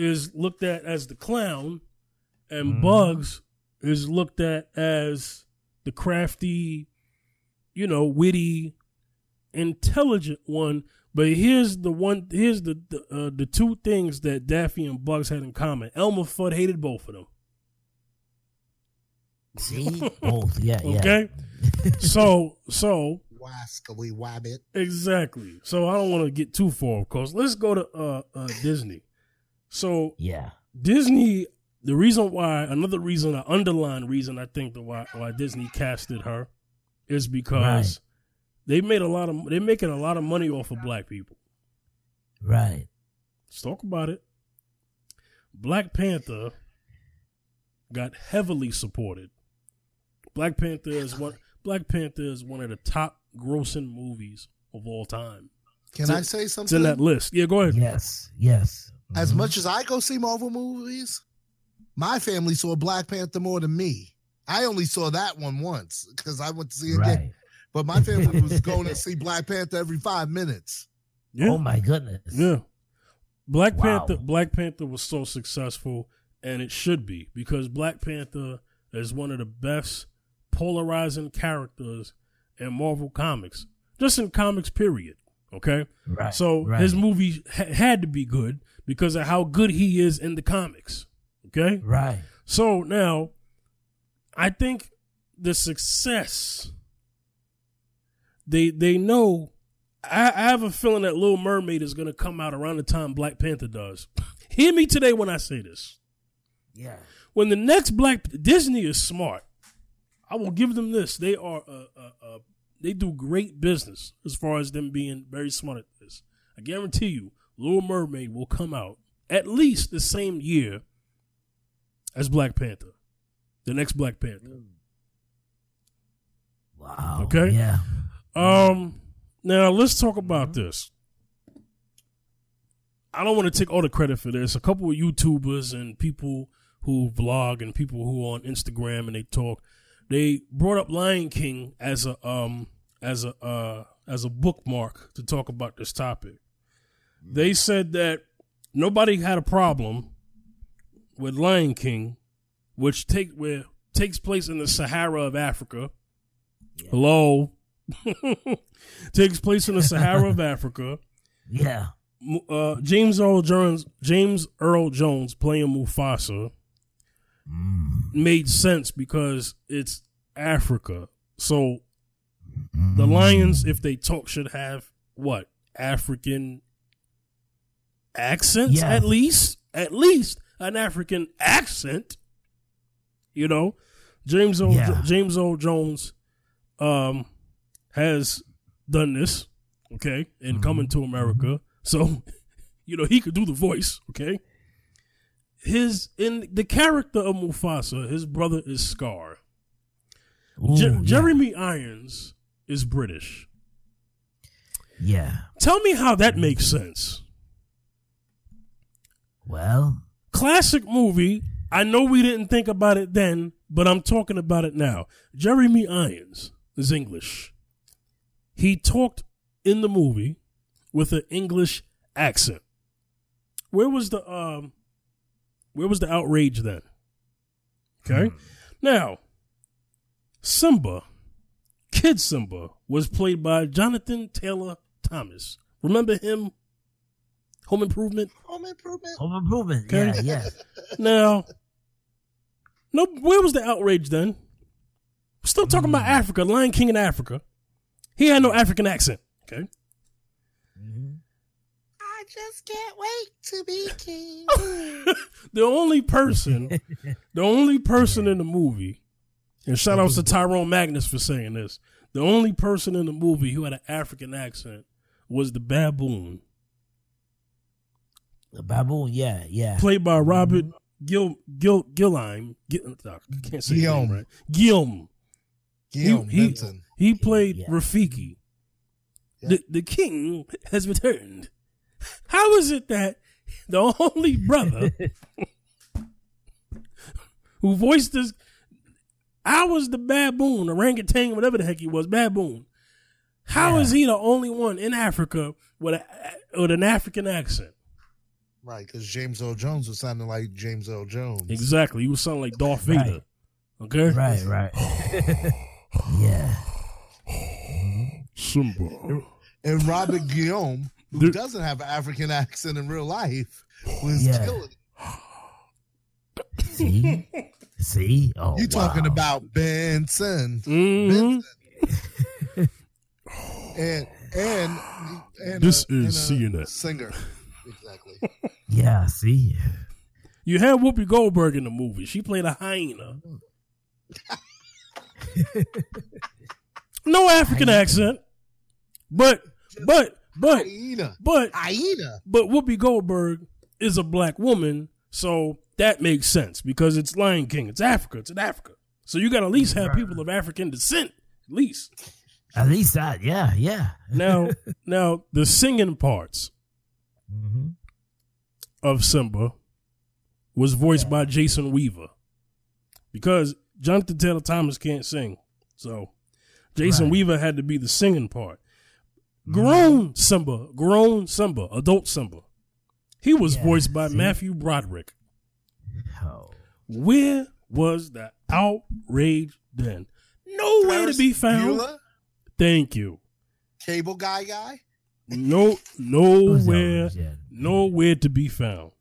is looked at as the clown, and Mhm. Bugs is looked at as the crafty, you know, witty, intelligent one. But here's the one. Here's the the, uh, the two things that Daffy and Bugs had in common. Elmer Fudd hated both of them. See. (laughs) Both. Yeah. Yeah. Okay, (laughs) so so Wascally wabbit. exactly. So I don't want to get too far, of course. Let's go to uh, uh, Disney. So Yeah. Disney, the reason why, another reason, an underlying reason I think the why why Disney casted her is because Right. they made a lot of they're making a lot of money off of black people. Right. Let's talk about it. Black Panther got heavily supported. Black Panther is one Black Panther is one of the top grossing movies of all time. Can It's I in- say It's something? in that list. Yeah, go ahead. Yes. Yes. As Mhm. much as I go see Marvel movies, my family saw Black Panther more than me. I only saw that one once because I went to see it again. Right. But my family was (laughs) going to see Black Panther every five minutes. Yeah. Oh my goodness. Yeah. Black Wow. Panther Black Panther was so successful and it should be because Black Panther is one of the best polarizing characters in Marvel comics. Just in comics period, okay? Right. So right. his movie ha- had to be good because of how good he is in the comics. Okay? Right. So now I think the success they they know I, I have a feeling that Little Mermaid is gonna come out around the time Black Panther does. (laughs) Hear me today when I say this. Yeah. When the next Black Disney is smart, I will give them this. They are uh, uh, uh, they do great business as far as them being very smart at this. I guarantee you, Little Mermaid will come out at least the same year as Black Panther, the next Black Panther. Wow. Okay. Yeah. Um, now let's talk about this. I don't want to take all the credit for this. A couple of YouTubers and people who vlog and people who are on Instagram and they talk, they brought up Lion King as a um as a uh as a bookmark to talk about this topic. They said that nobody had a problem with Lion King, which take where takes place in the Sahara of Africa. Hello, (laughs) takes place in the Sahara of Africa. (laughs) Yeah. Uh, James Earl Jones, James Earl Jones playing Mufasa Mm. made sense because it's Africa. So the lions, if they talk, should have what African accents Yeah. at least, at least an African accent. You know, James O. Yeah. James O. Jones um, has done this, okay, in Coming to America. So, (laughs) you know, he could do the voice, okay. His in the character of Mufasa, his brother is Scar. Ooh, Je- yeah. Jeremy Irons is British. Yeah. Tell me how that makes sense. Well, Classic movie. I know we didn't think about it then, but I'm talking about it now. Jeremy Irons is English. He talked in the movie with an English accent. Where was the um where was the outrage then? Okay? Now, Simba, Kid Simba was played by Jonathan Taylor Thomas. Remember him? Home Improvement? Home improvement. home improvement. Okay. Yeah, yeah. (laughs) Now, no, where was the outrage then? We're still talking about mm. Africa, Lion King in Africa. He had no African accent. Okay. Mm-hmm. I just can't wait to be king. (laughs) the only person, (laughs) the only person in the movie, and shout outs to Tyrone Magnus for saying this. The only person in the movie who had an African accent was the baboon, The baboon. Yeah, yeah. played by mm-hmm. Robert Gil Gil Gilheim. Gil, I can't say his name Guillaume. right. Guillaume. Guillaume he, Benson. He played Yeah. Rafiki. Yeah. The the king has returned. How is it that the only brother (laughs) who voiced this I was the baboon, orangutan, whatever the heck he was, baboon. How is Yeah. he the only one in Africa with a, with an African accent? Right, because James Earl Jones was sounding like James Earl Jones. Exactly. He was sounding like Darth Right. Vader. Okay? Right, right. (laughs) yeah. Simba. And Robert Guillaume, who There- doesn't have an African accent in real life, was Yeah. killing. it. See? See? Oh, You talking wow. about Benson? Mhm. Benson. and and and This a- and is a CNN. singer. Exactly. (laughs) Yeah, see? You had Whoopi Goldberg in the movie. She played a hyena. no African Hyena. accent, but but but Hyena. but Hyena. but Whoopi Goldberg is a black woman, so that makes sense because it's Lion King. It's Africa. It's in Africa. So you got to at least have people of African descent, at least. At least that, yeah, yeah. Now, (laughs) now the singing parts hmm of Simba was voiced by Jason Weaver because Jonathan Taylor Thomas can't sing. So Jason Right. Weaver had to be the singing part. Grown Simba, grown Simba, adult Simba. He was Yeah, voiced by see? Matthew Broderick. Oh. Where was the outrage then? Nowhere to be found. Bueller, Thank you. cable guy guy. No, nowhere, that? Yeah. Nowhere to be found.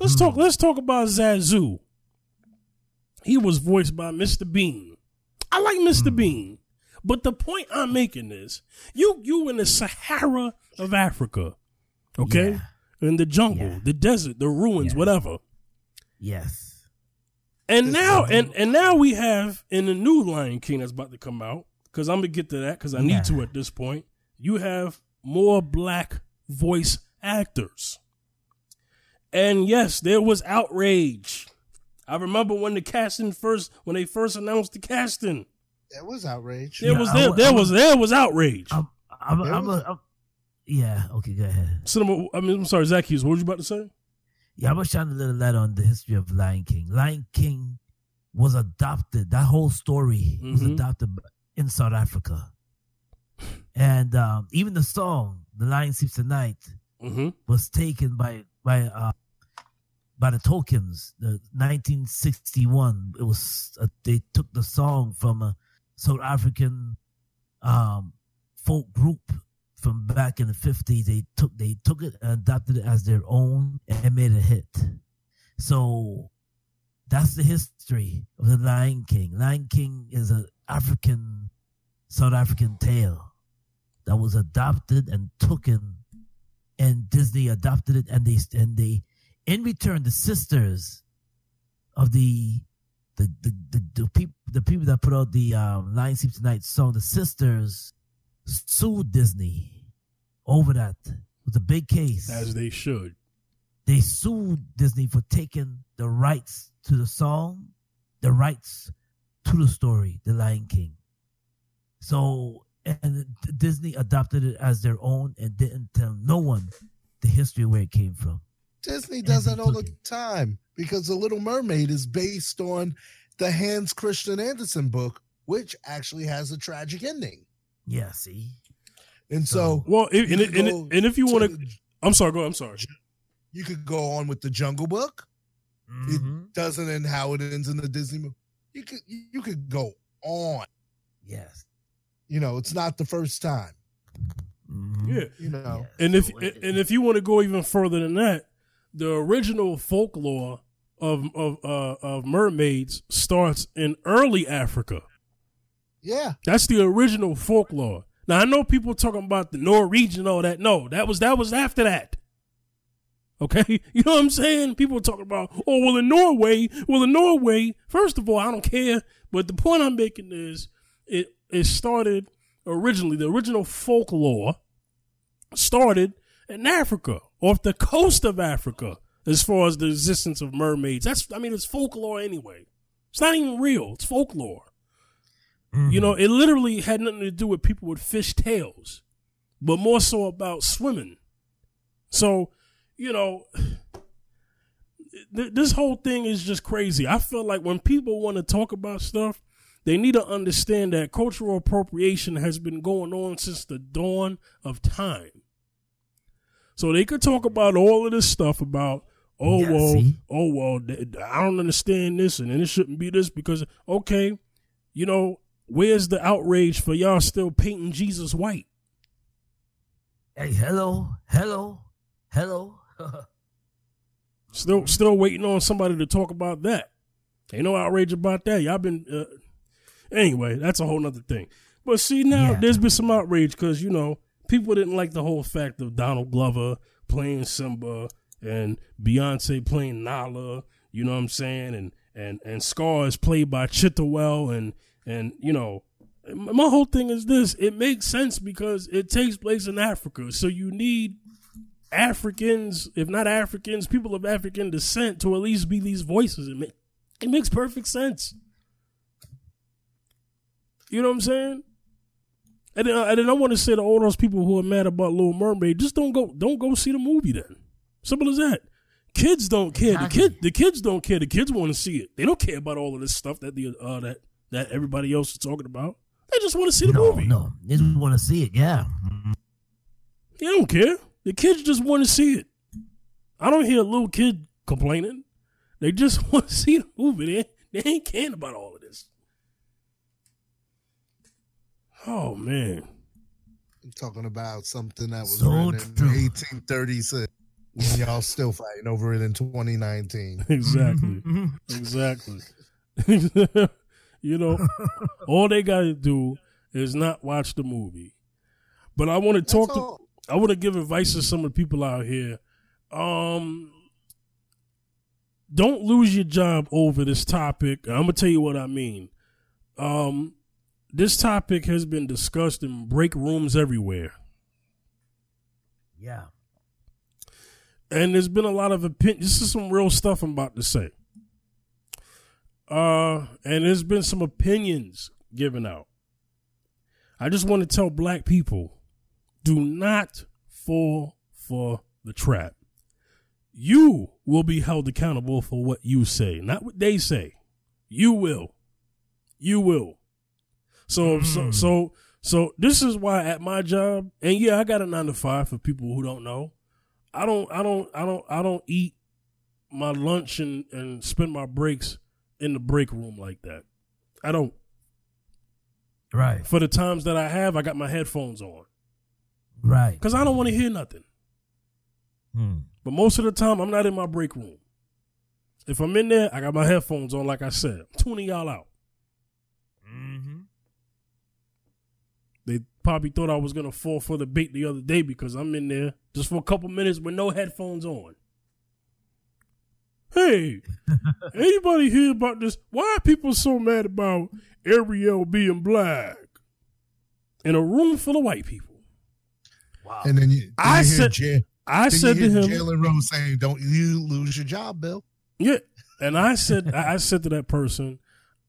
Let's Hmm. talk. Let's talk about Zazu. He was voiced by Mr. Bean. I like Mr. Hmm. Bean, but the point I'm making is, you you in the Sahara of Africa, okay, in the jungle, Yeah. the desert, the ruins, Yeah. whatever. Yes. And It's now, and and now we have in the new Lion King that's about to come out. Because I'm gonna get to that because I Yeah. need to at this point. You have more black voice actors, and yes, there was outrage. I remember when the casting first, when they first announced the casting, There was outrage. there Yeah, was there, wa- there I was was- there was outrage. I'm, I'm, There I'm, was- a, I'm, yeah, okay, go ahead. Cinema, I mean, I'm sorry, Zach Zacchaeus. What were you about to say? Yeah, I was shining a little light on the history of Lion King. Lion King was adopted. That whole story was Mhm. adopted in South Africa, and um, even the song "The Lion Sleeps Tonight" Mm-hmm. was taken by by uh, by the Tokens. The 1961. It was uh, they took the song from a South African um, folk group from back in the 50s. They took they took it and adopted it as their own and made a hit. So that's the history of the Lion King. Lion King is an African, South African tale that was adopted and taken, and Disney adopted it, and they and they, in return, the sisters of the the the the, the people the people that put out the um, Lion Sleeps Tonight song, the sisters sued Disney over that. It was a big case As they should. they sued Disney for taking the rights to the song, the rights to the story, The Lion King. So, and Disney adopted it as their own and didn't tell no one the history of where it came from. Disney does they that all the it. time because The Little Mermaid is based on the Hans Christian Andersen book, which actually has a tragic ending. Yeah, see? And so, Well, if, and, You and, could and, and if you want to, I'm sorry. Go. I'm sorry. you could go on with the Jungle Book. Mhm. Doesn't end how it ends in the Disney movie. You could you could go on. Yes. You know, it's not the first time. Mhm. Yeah. You know, Yes. And if So and if you want to go even further than that, the original folklore of of uh, of mermaids starts in early Africa. yeah, That's the original folklore. Now I know people talking about the Norwegian all that. No, that was that was after that. Okay, (laughs) you know what I'm saying? People talking about, oh well, in Norway, well in Norway. First of all, I don't care, but the point I'm making is it it started originally. The original folklore started in Africa, off the coast of Africa, as far as the existence of mermaids. That's I mean, it's folklore anyway. It's not even real. It's folklore. Mhm. You know, it literally had nothing to do with people with fish tails, but more so about swimming. So, you know, (sighs) th- this whole thing is just crazy. I feel like when people want to talk about stuff, they need to understand that cultural appropriation has been going on since the dawn of time. So they could talk about all of this stuff about, oh Yeah, well, see? oh well, I don't understand this, and then it shouldn't be this because okay, you know, where's the outrage for y'all still painting Jesus white? Hey, hello, hello, hello. Still, still waiting on somebody to talk about that. Ain't no outrage about that. Y'all been uh, anyway. That's a whole nother thing. But see now, Yeah. there's been some outrage because you know people didn't like the whole fact of Donald Glover playing Simba and Beyonce playing Nala. You know what I'm saying? And and and Scar is played by Chiwetel and and you know. My whole thing is this: it makes sense because it takes place in Africa, so you need Africans, if not Africans, people of African descent to at least be these voices. It, make, it makes perfect sense. You know what I'm saying? And then, uh, and then I want to say to all those people who are mad about Little Mermaid, just don't go, don't go see the movie. Then, simple as that. Kids don't care. The kid, the kids don't care. The kids want to see it. They don't care about all of this stuff that the uh, that that everybody else is talking about. They just want to see the no, movie. no, they just want to see it. Yeah. They don't care. The kids just want to see it. I don't hear a little kid complaining. They just (laughs) want to see the movie. They, they ain't caring about all of this. Oh man. I'm talking about something that was So written in 1836 when y'all still fighting over it in 2019. (laughs) Exactly. (laughs) Exactly. (laughs) you know, all they got to do is not watch the movie. But I want to talk to. I want to give advice to some of the people out here. Um, don't lose your job over this topic. I'm gonna tell you what I mean. Um, this topic has been discussed in break rooms everywhere, Yeah. and there's been a lot of opinion. This is some real stuff I'm about to say. Uh, and there's been some opinions given out. I just want to tell black people do not fall for the trap. You will be held accountable for what you say, not what they say. You will. You will. So so Mm. so So this is why at my job, and yeah, I got a nine to five for people who don't know. I don't, I don't, I don't, I don't eat my lunch and and spend my breaks in the break room like that. I don't. Right. For the times that I have, I got my headphones on Right. because I don't want to hear nothing. Hmm. But most of the time, I'm not in my break room. If I'm in there, I got my headphones on, like I said. I'm tuning y'all out. They probably thought I was gonna fall for the bait the other day because I'm in there just for a couple minutes with no headphones on. Hey, (laughs) anybody hear about this? Why are people so mad about Ariel being black in a room full of white people? Wow. And then you, then I you hear said- Ja- I then said you to hear him, Jalen Rose saying, "Don't you lose your job, Bill." Yeah. And I said I I said to that person,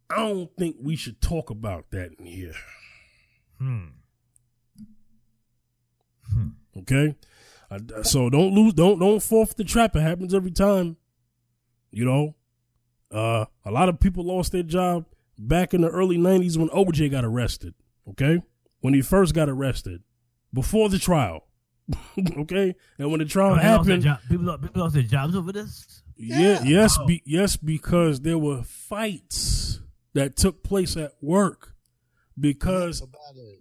I don't think we should talk about that in here. Hmm. Hmm. Okay? I- so don't lose don't don't fall for the trap. It happens every time. You know? Uh a lot of people lost their job back in the early nineties when OJ got arrested. Okay? When he first got arrested. Before the trial. (laughs) okay? And when the trial People lost their happened, job- People, lost- people lost their jobs over this. Yeah, Yeah. yes, Oh. be, yes, because there were fights that took place at work because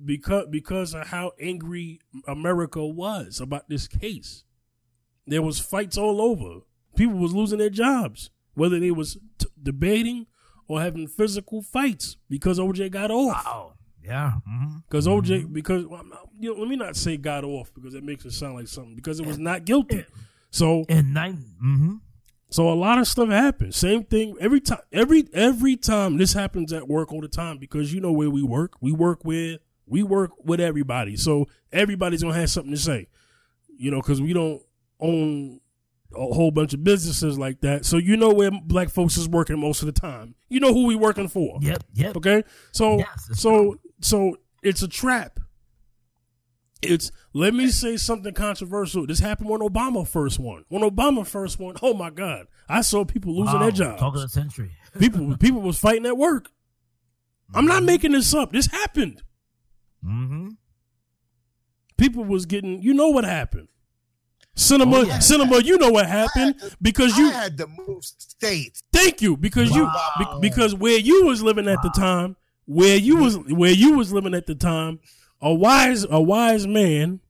because because of how angry America was about this case. There was fights all over. People was losing their jobs, whether they was t- debating or having physical fights because OJ got off. Wow. Yeah. Mm-hmm. Because OJ, because well, you know, let me not say got off because it makes it sound like something because it was not guilty. So In nine. Mm-hmm. So a lot of stuff happens. Same thing every time. Every every time this happens at work all the time because you know where we work. We work with we work with everybody. So everybody's gonna have something to say. You know, because we don't own a whole bunch of businesses like that. So you know where black folks is working most of the time. You know who we working for. Yep. Yep. Okay. So Yes, so so it's a trap. It's let me say something controversial. This happened when Obama first won. When Obama first won, oh my God, I saw people losing Wow. their Talk of the century. (laughs) People people was fighting at work. I'm not making this up. This happened. Mm-hmm. People was getting. You know what happened. Cinema, Oh, yeah. cinema. You know what happened I had to- because I you. had to move states. Thank you because you Wow. be- because where you was living at the time, where you was where you was living at the time, a wise a wise man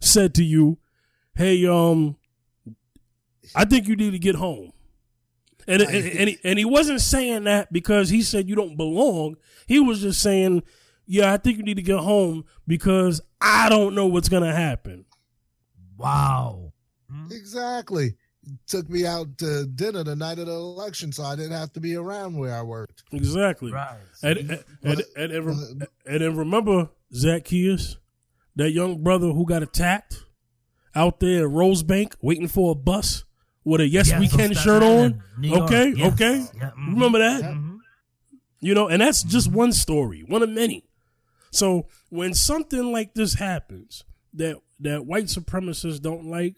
said to you, "Hey, um, I think you need to get home." And and, and, he, and he wasn't saying that because he said you don't belong. He was just saying, "Yeah, I think you need to get home because I don't know what's gonna happen." Wow. Exactly. Took me out to dinner the night of the election, so I didn't have to be around where I worked. Exactly. Right. And, and, and, and, and, rem- and remember Zacchaeus, that young brother who got attacked out there at Rosebank waiting for a bus with a Yes, Yes, We Can shirt on. Island, New York. Okay, Yes. okay. Yeah, mhm. Remember that? Mhm. You know, and that's just one story, one of many. So when something like this happens that that white supremacists don't like,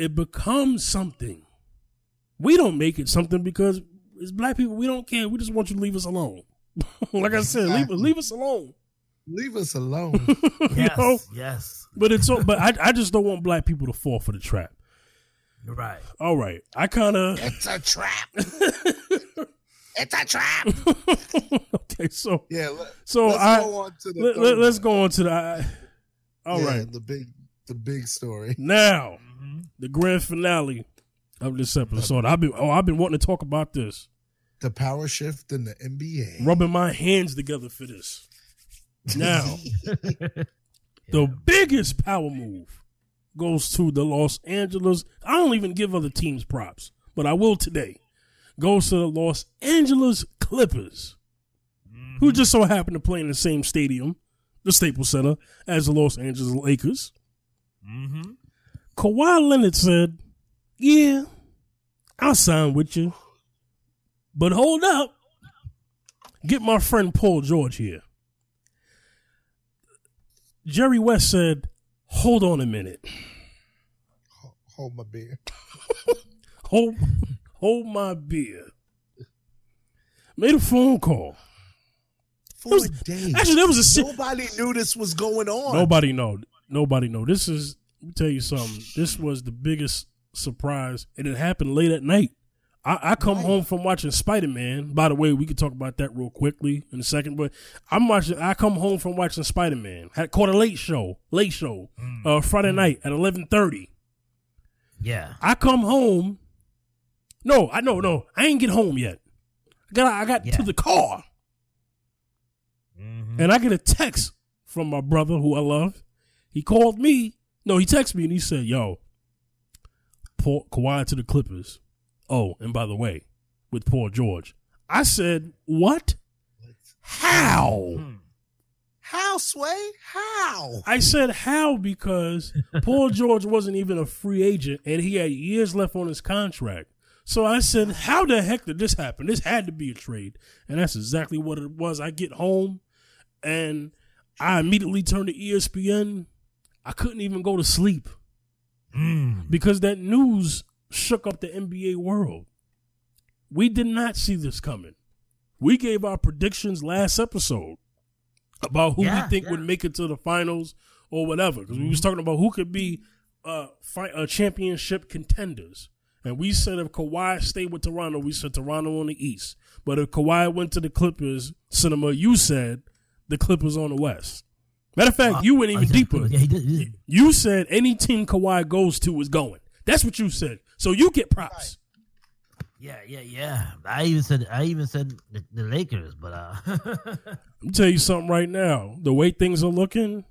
it becomes something. We don't make it something because as black people, we don't care. We just want you to leave us alone. (laughs) like I said, leave, leave us alone. Leave us alone. (laughs) You Yes. know? Yes. But it's so, but I, I just don't want black people to fall for the trap. Right. All right, I kind of (laughs) it's a trap. it's a trap. okay. So Yeah. Let, so let's I go on to the. let, third us go on to the. I, all Yeah, right, The big, the big story. now The grand finale of this episode. I've been oh I've been wanting to talk about this, The power shift in the NBA. rubbing my hands together for this. Now (laughs) the biggest power move goes to the Los Angeles. I don't even give other teams props, but I will today. Goes to the Los Angeles Clippers, who just so happen to play in the same stadium, the Staples Center, as the Los Angeles Lakers. Mm-hmm. Kawhi Leonard said, Yeah, I'll sign with you. But hold up. Get my friend Paul George here. Jerry West said, Hold on a minute. Hold my beer. (laughs) Hold, hold my beer. Made a phone call. Four was- days. Actually, there was a Nobody knew this was going on. Nobody know. Nobody know. This is. Let me tell you something. This was the biggest surprise, and it happened late at night. I, I come Right. home from watching Spider Man. By the way, we could talk about that real quickly in a second. But I'm watching. I come home from watching Spider Man. Had caught a late show, late show, uh, Friday night at 11:30. Yeah. I come home. No, I no no. I ain't get home yet. I got I got Yeah. to the car. Mhm. And I get a text from my brother who I love. He called me. No, he texted me and he said, Yo, Paul Kawhi to the Clippers. Oh, and by the way, with Paul George. I said, What? How? Hmm. How, Sway? How? I said how because (laughs) Paul George wasn't even a free agent and he had years left on his contract. So I said, how the heck did this happen? This had to be a trade. And that's exactly what it was. I get home and I immediately turned to ESPN. I couldn't even go to sleep Mm. because that news shook up the NBA world. We did not see this coming. We gave our predictions last episode about who Yeah, we think yeah. would make it to the finals or whatever. Because we was talking about who could be uh, fight, uh, championship contenders. And we said if Kawhi stayed with Toronto, we said Toronto on the East. But if Kawhi went to the Clippers, Cinema, you said the Clippers on the West. Matter of fact, you went even said- deeper. Yeah, he did. He did. You said any team Kawhi goes to is going. That's what you said. So you get props. Yeah, yeah, yeah. I even said I even said the, the Lakers, but uh, (laughs) Let me tell you something right now. The way things are looking,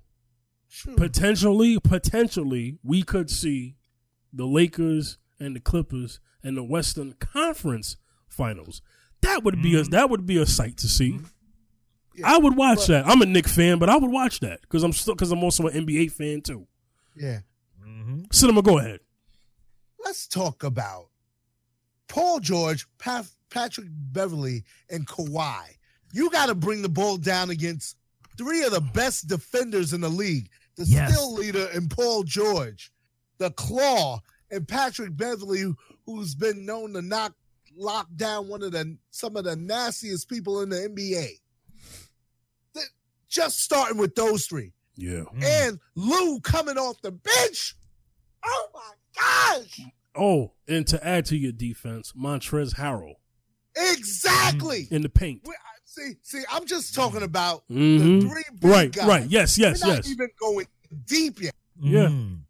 potentially, potentially, we could see the Lakers and the Clippers in the Western Conference Finals. That would be a that would be a sight to see. I would watch that. I'm a Knick fan, but I would watch that because I'm still because I'm also an NBA fan too. Yeah. mhm. Cinema, go ahead. Let's talk about Paul George, Pat, Patrick Beverley, and Kawhi. You got to bring the ball down against three of the best defenders in the league. The Yes. still leader in Paul George, the claw, and Patrick Beverley, who's been known to knock lock down one of the some of the nastiest people in the NBA. Th- Just starting with those three. Yeah. Mm. And Lou coming off the bench. Oh my gosh. Oh, and to add to your defense, Montrezl Harrell Exactly. in the paint. We- see, see, I'm just talking about Mhm. the three big Right, guys. right. Yes, yes, We're not yes. even going deep yet. Yeah. Mm.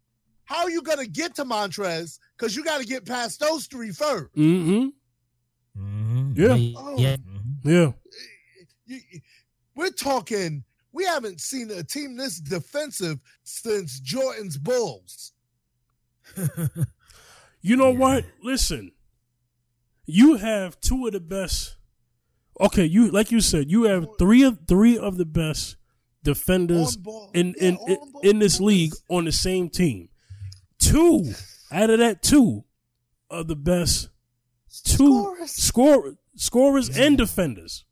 How are you gonna get to Montrezl? Because you got to get past those three first. Mm-hmm. Mhm. Yeah. yeah, Oh. yeah. Mhm. Yeah. You- you- we're talking. We haven't seen a team this defensive since Jordan's Bulls. (laughs) You know Yeah. what? Listen, you have two of the best. Okay, you like you said, you have three of three of the best defenders On in Yeah, in in, on ball in this league on the same team. Two out of that two are the best two Scorers. score scorers and defenders.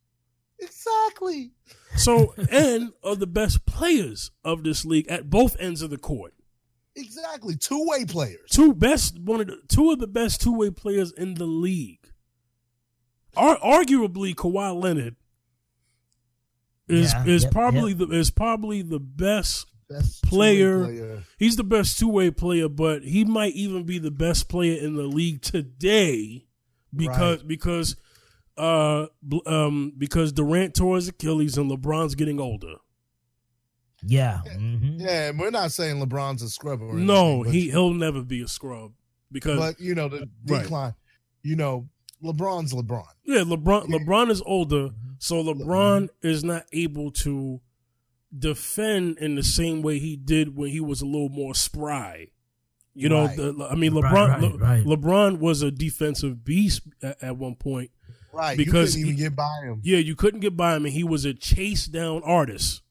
Exactly. So and of the best players of this league at both ends of the court. Exactly. Two way players. two best one of the two of the best two way players in the league. Ar- arguably, Kawhi Leonard is Yeah, is yep, probably the is probably the best. Best Player. player. He's the best two way player, but he might even be the best player in the league today because because uh um because Durant tore his Achilles and LeBron's getting older. yeah. mhm. Yeah, and we're not saying LeBron's a scrub or No, anything, but- he he'll never be a scrub because but you know the Right. decline. You know, LeBron's LeBron. Yeah, LeBron LeBron is older, Mm-hmm. so LeBron is not able to defend in the same way he did when he was a little more spry. You know, Right. the, I mean, Right, LeBron right, Le- right. LeBron was a defensive beast at, at one point. Right. Because you couldn't he- even get by him. Yeah, you couldn't get by him, and he was a chase down artist.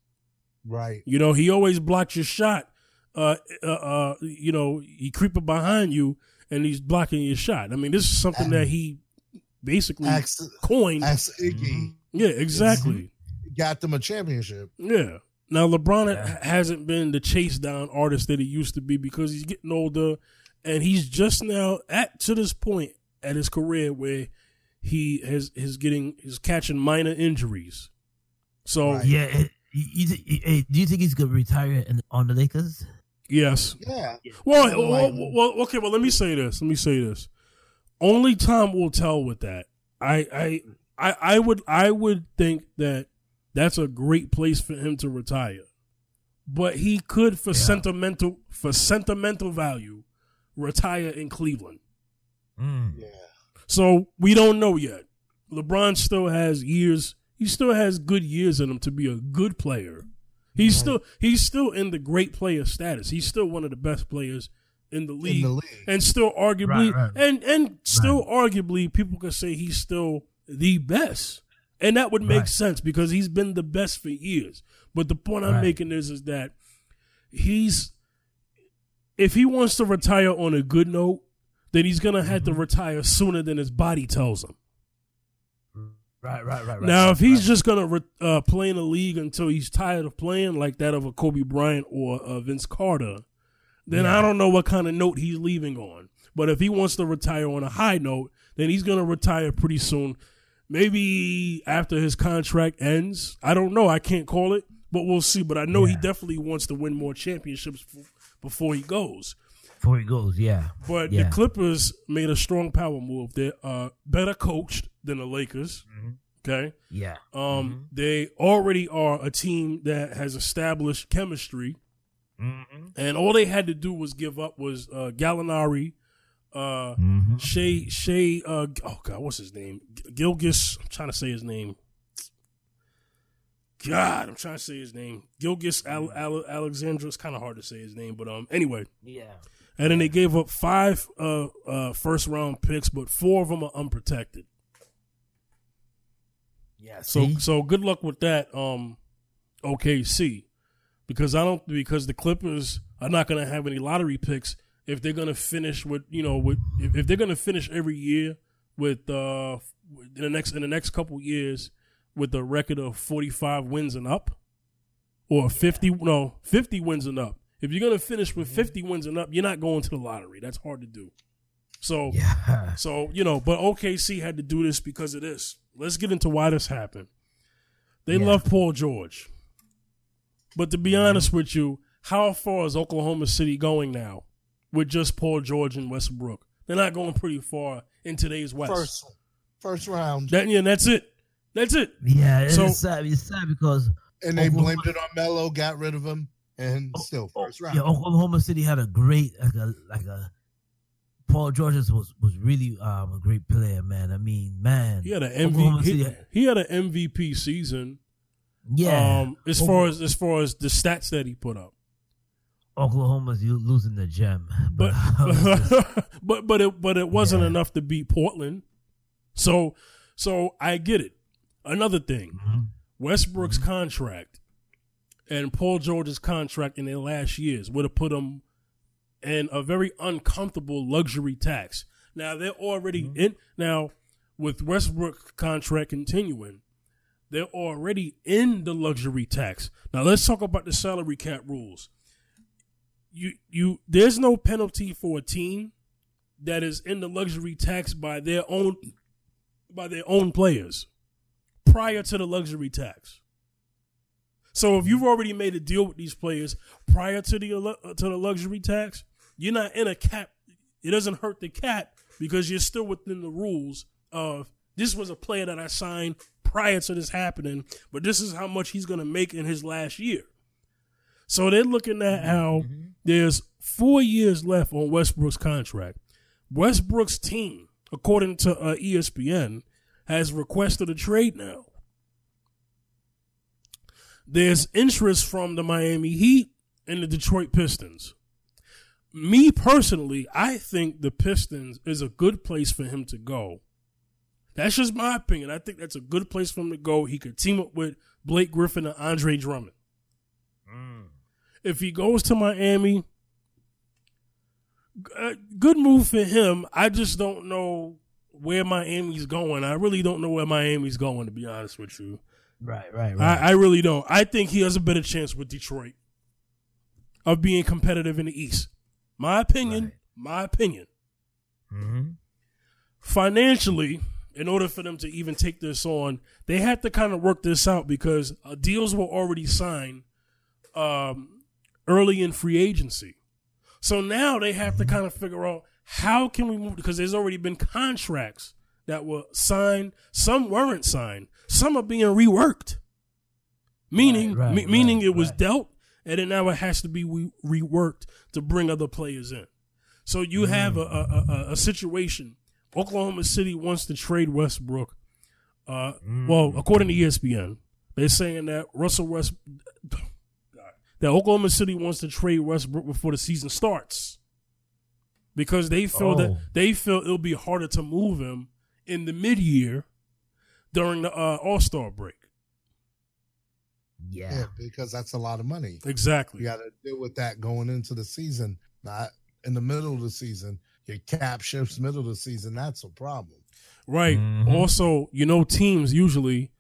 Right. You know, he always blocked your shot. Uh, uh, uh, you know, he creeping behind you, and he's blocking your shot. I mean, this is something that he basically Ask, coined. ask Iggy. Mhm. Yeah, exactly. Got them a championship. Yeah. Now LeBron Yeah. hasn't been the chase down artist that he used to be because he's getting older, and he's just now at to this point at his career where he has is getting is catching minor injuries. So Right. Yeah. it- you, you, hey, eh, eh, do you think he's gonna retire in, on the Lakers? yes. Yeah. Well, More well, well, okay. Well, let me say this. Let me say this. Only time will tell with that. I, I, I, I would, I would think that that's a great place for him to retire. But he could, for Yeah. sentimental, for sentimental value, retire in Cleveland. Mm. Yeah. So we don't know yet. LeBron still has years. He still has good years in him to be a good player. He's Right. still he's still in the great player status. He's still one of the best players in the league, In the league. and still arguably Right, right. and and still arguably people could say he's still the best, and that would make sense because he's been the best for years. But the point I'm making is is that he's if he wants to retire on a good note, then he's gonna have Mm-hmm. to retire sooner than his body tells him. Right, right, right, right. now, if he's right. just gonna re- uh, play in the league until he's tired of playing, like that of a Kobe Bryant or a Vince Carter, then Yeah. I don't know what kind of note he's leaving on. But if he wants to retire on a high note, then he's gonna retire pretty soon. Maybe after his contract ends. I don't know. I can't call it, but we'll see. But I know he definitely wants to win more championships f- before he goes. Before he goes, yeah, But Yeah. the Clippers made a strong power move. They're uh, better coached than the Lakers. Okay. yeah, Um, Mm-hmm. they already are a team that has established chemistry, mm-hmm. and all they had to do was give up was uh, Gallinari, uh, Mm-hmm. Shai, Shai. Uh, oh God, what's his name? Gilgeous. I'm trying to say his name. God, I'm trying to say his name. Gilgeous Al- Al- Alexandra. It's kind of hard to say his name, but um, anyway. yeah, And then they gave up five uh, uh, first round picks, but four of them are unprotected. yeah. So see? so good luck with that, um, OKC, because I don't because the Clippers are not going to have any lottery picks if they're going to finish with you know with if, if they're going to finish every year with uh in the next in the next couple years with a record of forty five wins and up, or fifty no fifty wins and up. If you're going to finish with fifty wins and up, you're not going to the lottery. That's hard to do. So yeah, so, you know, but OKC had to do this because of this. Let's get into why this happened. They Yeah. love Paul George. But to be mm-hmm. honest with you, how far is Oklahoma City going now with just Paul George and Westbrook? They're not going pretty far in today's West. First, first round, That, yeah, that's it. That's it. yeah. It's So- sad. It's sad because and they Oklahoma- blamed it on Melo, got rid of him, and still first round. yeah, Oklahoma City had a great like a like a. Paul George was was really um, a great player, man. I mean, man, He had an MVP. He, City- he had an MVP season. yeah. Um, as far as as far as the stats that he put up. Oklahoma's losing the gem, (laughs) but (laughs) (laughs) but but it but it wasn't Yeah. enough to beat Portland. So so I get it. Another thing, Mhm. Westbrook's contract and Paul George's contract in their last years would have put them in a very uncomfortable luxury tax. Now they're already mm-hmm. in now with Westbrook contract continuing, they're already in the luxury tax. Now let's talk about the salary cap rules you you there's no penalty for a team that is in the luxury tax by their own by their own players prior to the luxury tax. So if you've already made a deal with these players prior to the lu- uh, to the luxury tax, you're not in a cap. It doesn't hurt the cap because you're still within the rules of this was a player that I signed prior to this happening, but this is how much he's going to make in his last year. So they're looking at mm-hmm. how mm-hmm. there's four years left on Westbrook's contract. Westbrook's team, according to uh, ESPN, has requested a trade now. There's interest from the Miami Heat and the Detroit Pistons. Me personally, I think the Pistons is a good place for him to go. That's just my opinion. I think that's a good place for him to go. He could team up with Blake Griffin and Andre Drummond. If he goes to Miami, uh, good move for him. I just don't know where Miami's going. I really don't know where Miami's going, to be honest with you. Right, right, right. I, I really don't. I think he has a better chance with Detroit of being competitive in the East. My opinion, Right. my opinion. hmm Financially, in order for them to even take this on, they had to kind of work this out because uh, deals were already signed um, early in free agency. So now they have to kind of figure out how can we move because there's already been contracts that were signed. Some weren't signed. Some are being reworked. Meaning, Right, right, me- meaning right, it was dealt, and then now it has to be re- reworked to bring other players in. So you have a, a, a, a situation. Oklahoma City wants to trade Westbrook. Uh, Well, according to ESPN, they're saying that Russell West, that Oklahoma City wants to trade Westbrook before the season starts because they feel Oh. that they feel it'll be harder to move him in the mid year during the uh, All Star break. Yeah. Yeah, because that's a lot of money. Exactly. You got to deal with that going into the season, not in the middle of the season. Your cap shifts middle of the season. That's a problem. Right. Mhm. Also, you know, teams usually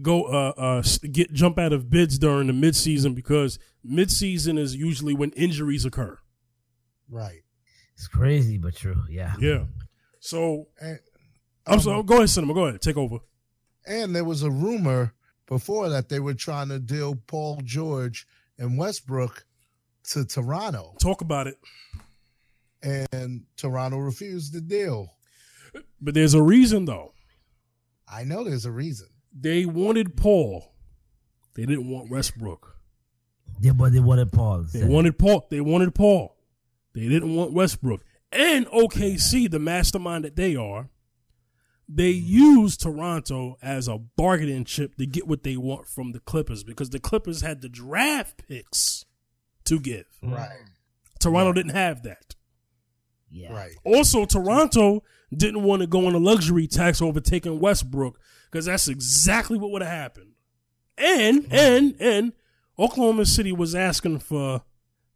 go uh, uh get jump out of bids during the midseason because midseason is usually when injuries occur. Right. It's crazy, but true. Yeah. Yeah. So And, I'm um, sorry. Go ahead, Cinema. Go ahead. Take over. And there was a rumor before that they were trying to deal Paul George and Westbrook to Toronto, Talk about it. and Toronto refused the deal. But there's a reason though. I know there's a reason. They wanted Paul. They didn't want Westbrook. Yeah, but they wanted Paul. They wanted Paul. They wanted Paul. They didn't want Westbrook. And OKC, the mastermind that they are, they use Toronto as a bargaining chip to get what they want from the Clippers because the Clippers had the draft picks to give. Mm. Right. Toronto didn't have that. Yeah. Right. Also, Toronto didn't want to go on a luxury tax over taking Westbrook because that's exactly what would have happened. And mm. and and Oklahoma City was asking for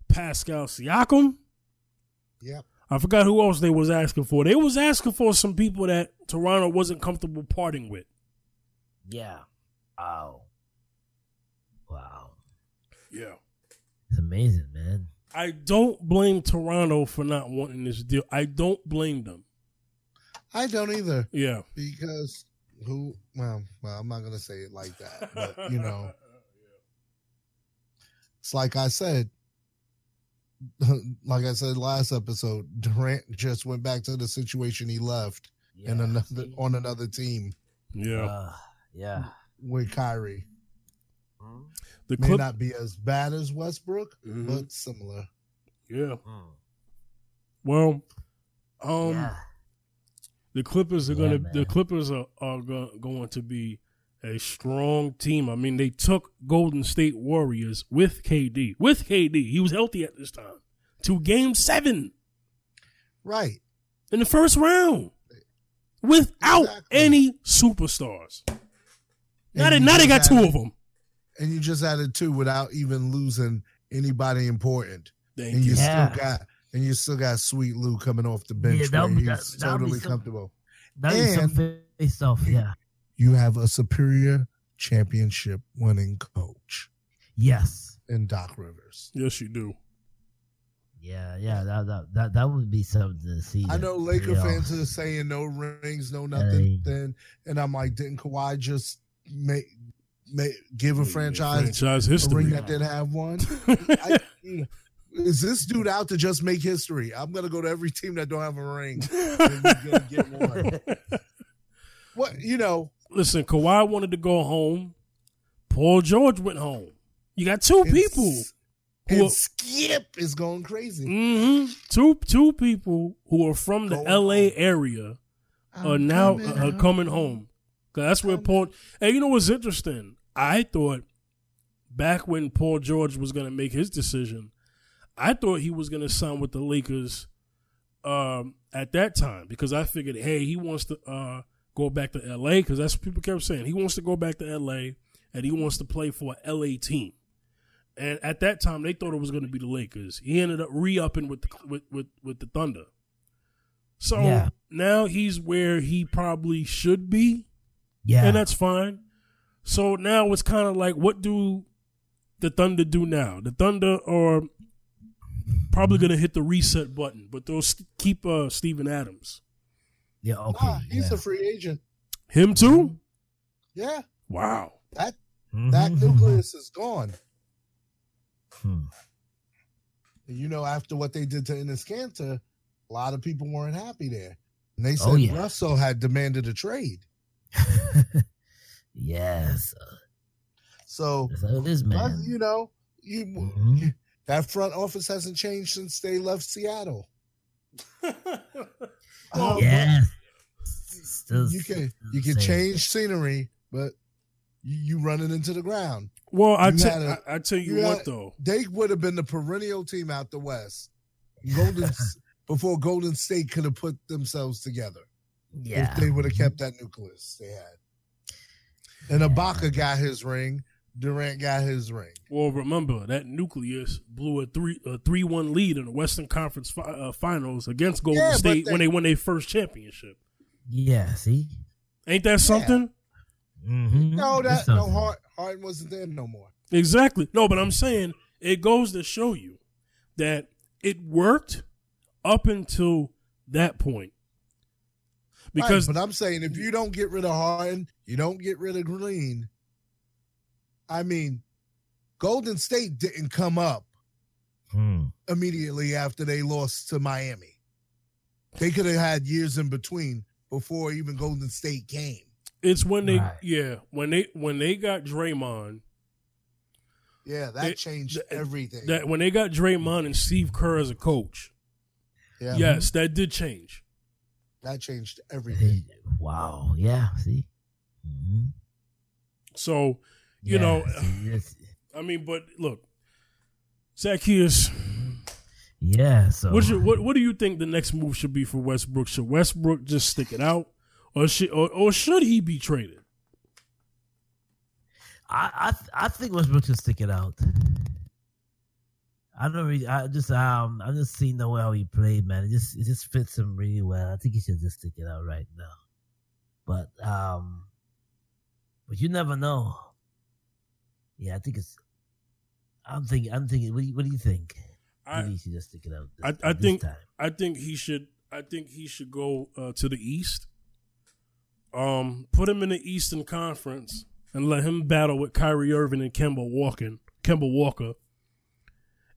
Pascal Siakam. Yep. I forgot who else they was asking for. They was asking for some people that Toronto wasn't comfortable parting with. Yeah. Wow. Wow. Yeah. It's amazing, man. I don't blame Toronto for not wanting this deal. I don't blame them. I don't either Yeah. because who? Well, well, I'm not gonna say it like that, but you know, (laughs) it's like I said. (laughs) Like I said last episode, Durant just went back to the situation he left Yeah. in another on another team Yeah. Uh, yeah. with Kyrie. The May not be as bad as Westbrook, Mhm. but similar. Yeah. Mm. Well, um, yeah. the Clippers are Yeah, gonna man. the Clippers are, are go, going to be a strong team. I mean, they took Golden State Warriors with KD. With KD, he was healthy at this time. To Game Seven Right. in the first round, without Exactly. any superstars. Now they now they got just two of them. And you just added two without even losing anybody important. Thank and you you. Yeah. still got and you still got Sweet Lou coming off the bench Yeah, that where be- he's that- that would be totally some- comfortable. That is some and- face off. Yeah. You have a superior championship winning coach Yes. in Doc Rivers. Yes, you do. Yeah. Yeah. That that that, that would be something to see. I know Laker you know. fans are saying no rings, no nothing. Hey. Then and I'm like, didn't Kawhi just make, make give a franchise franchise a history. ring that didn't have one? (laughs) I, is this dude out to just make history? I'm gonna go to every team that don't have a ring. and he's gonna get one. (laughs) What you know? Listen, Kawhi wanted to go home. Paul George went home. You got two people. Who And are- Skip is going crazy. hmm Two two people who are from the Going L.A. home. area are I'm now coming uh, coming home. 'Cause that's where Paul. And you know what's interesting? I thought back when Paul George was going to make his decision, I thought he was going to sign with the Lakers um, at that time because I figured, hey, he wants to uh, go back to L.A. because that's what people kept saying. He wants to go back to L.A. and he wants to play for a L.A. team. And at that time, they thought it was going to be the Lakers. He ended up re-upping with the, with, with with the Thunder. So Yeah. now he's where he probably should be, Yeah. and that's fine. So now it's kind of like, what do the Thunder do now? The Thunder are probably going to hit the reset button, but they'll st- keep uh, Steven Adams. Yeah. Okay. Nah, he's yeah. a free agent. Him too? Yeah, Wow. that Mhm. that (laughs) nucleus is gone. Hmm. You know, after what they did to Enes Kanter, a lot of people weren't happy there. And they said Oh, yeah. Russell had demanded a trade. (laughs) yes, So, that's how it is, uh, man. you know, you, Mhm. that front office hasn't changed since they left Seattle. Well, (laughs) Uh, Yes. Still- you can still you can same. change scenery, but you, you run it into the ground. Well, I You te- a- I, I tell you, you what had- though. They would have been the perennial team out the West. Golden (laughs) before Golden State could have put themselves together Yeah. if they would have kept that nucleus they had. And Ibaka got his ring. Durant got his ring. Well, remember that nucleus blew a three a three one lead in the Western Conference fi- uh, Finals against Golden Yeah, State they- when they won their first championship. Yeah. See. Ain't that something? Mm-hmm. No, that no Hart, Harden wasn't there no more. Exactly. No, but I'm saying it goes to show you that it worked up until that point. Because Right, but I'm saying if you don't get rid of Harden, you don't get rid of Green. I mean, Golden State didn't come up Hmm. immediately after they lost to Miami. They could have had years in between before even Golden State came. it's when they Right. yeah, when they when they got Draymond, Yeah, that It- changed th- everything. that when they got Draymond and Steve Kerr as a coach, yeah, yes, that did change. that changed everything. Wow. Yeah. See. hmm So, you know, I mean, but look, Zacchaeus, Yeah. So. what, should, what what do you think the next move should be for Westbrook? Should Westbrook just stick it out, or should or, or should he be traded? I I, th- I think Westbrook should stick it out. I don't really. I just um. I just seen the way how he played, man. It just it just fits him really well. I think he should just stick it out right now. But um, but you never know. Yeah, I think it's. I'm thinking. I'm thinking. What do you, what do you think? I Maybe he should just stick it out. I- this- I this think- time. I think he should. I think he should go uh, to the East. Um, put him in the Eastern Conference and let him battle with Kyrie Irving and Kemba Walker, Kemba Walker,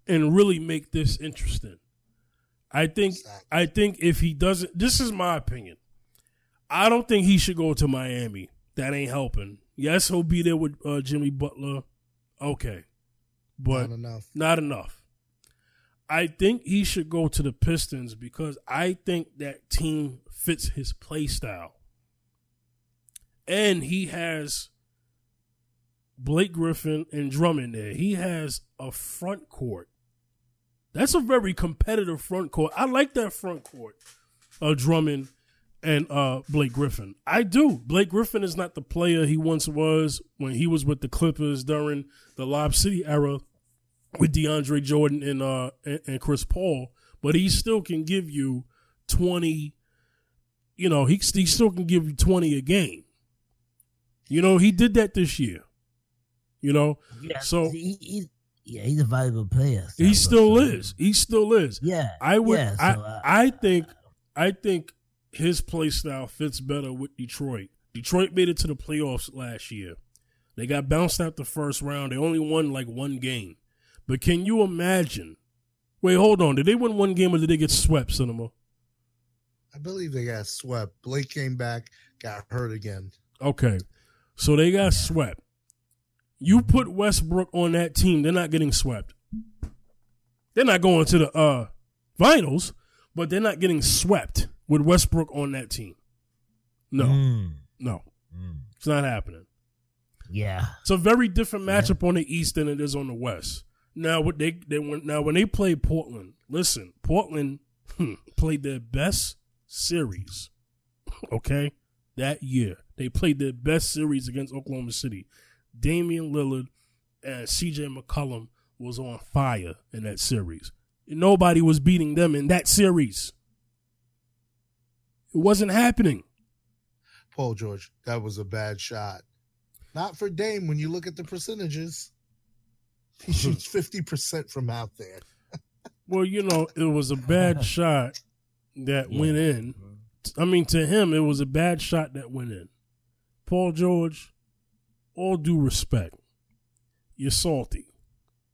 and really make this interesting. I think. I think if he doesn't, this is my opinion. I don't think he should go to Miami. That ain't helping. Yes, he'll be there with uh, Jimmy Butler. Okay, but Not enough. not enough. I think he should go to the Pistons because I think that team fits his play style. And he has Blake Griffin and Drummond there. He has a front court. That's a very competitive front court. I like that front court. Uh, Drummond and uh, Blake Griffin. I do. Blake Griffin is not the player he once was when he was with the Clippers during the Lob City era with DeAndre Jordan and uh and, and Chris Paul, but he still can give you twenty. You know, he he still can give you twenty a game. You know, he did that this year. You know, Yeah. so- he, he, yeah, he's a valuable player. so- he still is. He still is. Yeah. I would. Yeah, so, I uh, I think. I think his play style fits better with Detroit. Detroit made it to the playoffs last year. They got bounced out the first round. They only won like one game. But can you imagine? Wait, hold on. Did they win one game or did they get swept, Cinema? I believe they got swept. Blake came back, got hurt again. Okay. So they got swept. You put Westbrook on that team, they're not getting swept. They're not going to the uh finals, but they're not getting swept with Westbrook on that team. No, Mm, no, mm. it's not happening. Yeah. It's a very different matchup on the East than it is on the West. Now, what they they went now when they played Portland. Listen, Portland hmm, played their best series. Okay, that year they played their best series against Oklahoma City. Damian Lillard and C.J. McCollum was on fire in that series. Nobody was beating them in that series. It wasn't happening. Paul George, that was a bad shot. Not for Dame when you look at the percentages. He shoots 50% from out there. (laughs) Well, you know, it was a bad (laughs) shot that Yeah. went in. Mm-hmm. I mean, to him, it was a bad shot that went in. Paul George, all due respect, you're salty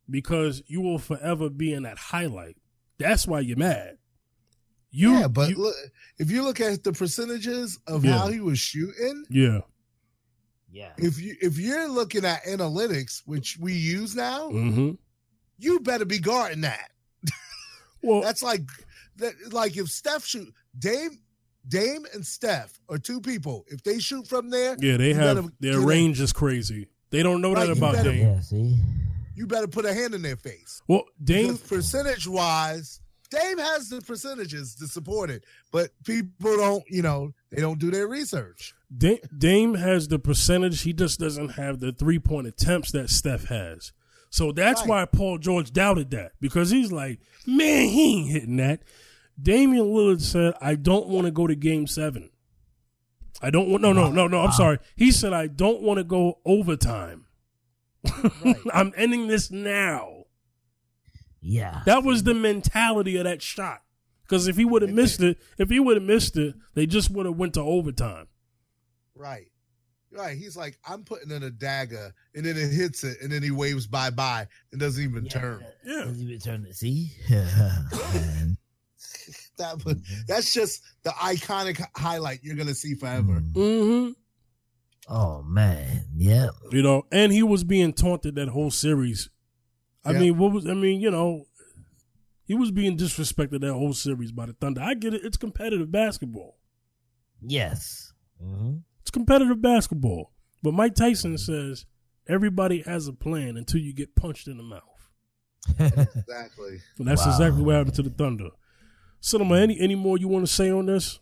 because you will forever be in that highlight. That's why you're mad. You, yeah, but you- look, if you look at the percentages of Yeah. how he was shooting, yeah, Yeah. if you if you're looking at analytics, which we use now, hmm you better be guarding that. (laughs) well, That's like that. Like if Steph shoot Dame, Dame and Steph are two people. If they shoot from there, yeah, they have better their get in. range is crazy. They don't know Right, that about better- Dame. Yeah. See. you better put a hand in their face. Well, Dame, percentage wise, Dame has the percentages to support it, but people don't. You know, they don't do their research. Dame, Dame has the percentage. He just doesn't have the three point attempts that Steph has. So that's Right. why Paul George doubted that because he's like, man, he ain't hitting that. Damian Lillard said, I don't want to go to game seven. I don't want, no, no, no, no, I'm sorry. He said, I don't want to go overtime. (laughs) Right. I'm ending this now. Yeah. That was the mentality of that shot. Because if he would have missed it, if he would have missed it, they just would have went to overtime. Right. Right. He's like, I'm putting in a dagger, and then it hits it, and then he waves bye bye and doesn't even turn. Yeah. Doesn't even turn it. See. (laughs) (laughs) That was, that's just the iconic highlight you're gonna see forever. Mm. Mm-hmm. Oh man. Yep. You know, and he was being taunted that whole series. I Yeah. mean, what was I mean, you know, he was being disrespected that whole series by the Thunder. I get it, it's competitive basketball. Yes. hmm It's competitive basketball. But Mike Tyson says everybody has a plan until you get punched in the mouth. Exactly. (laughs) And that's Wow. exactly what happened to the Thunder. Cinema, any any more you want to say on this?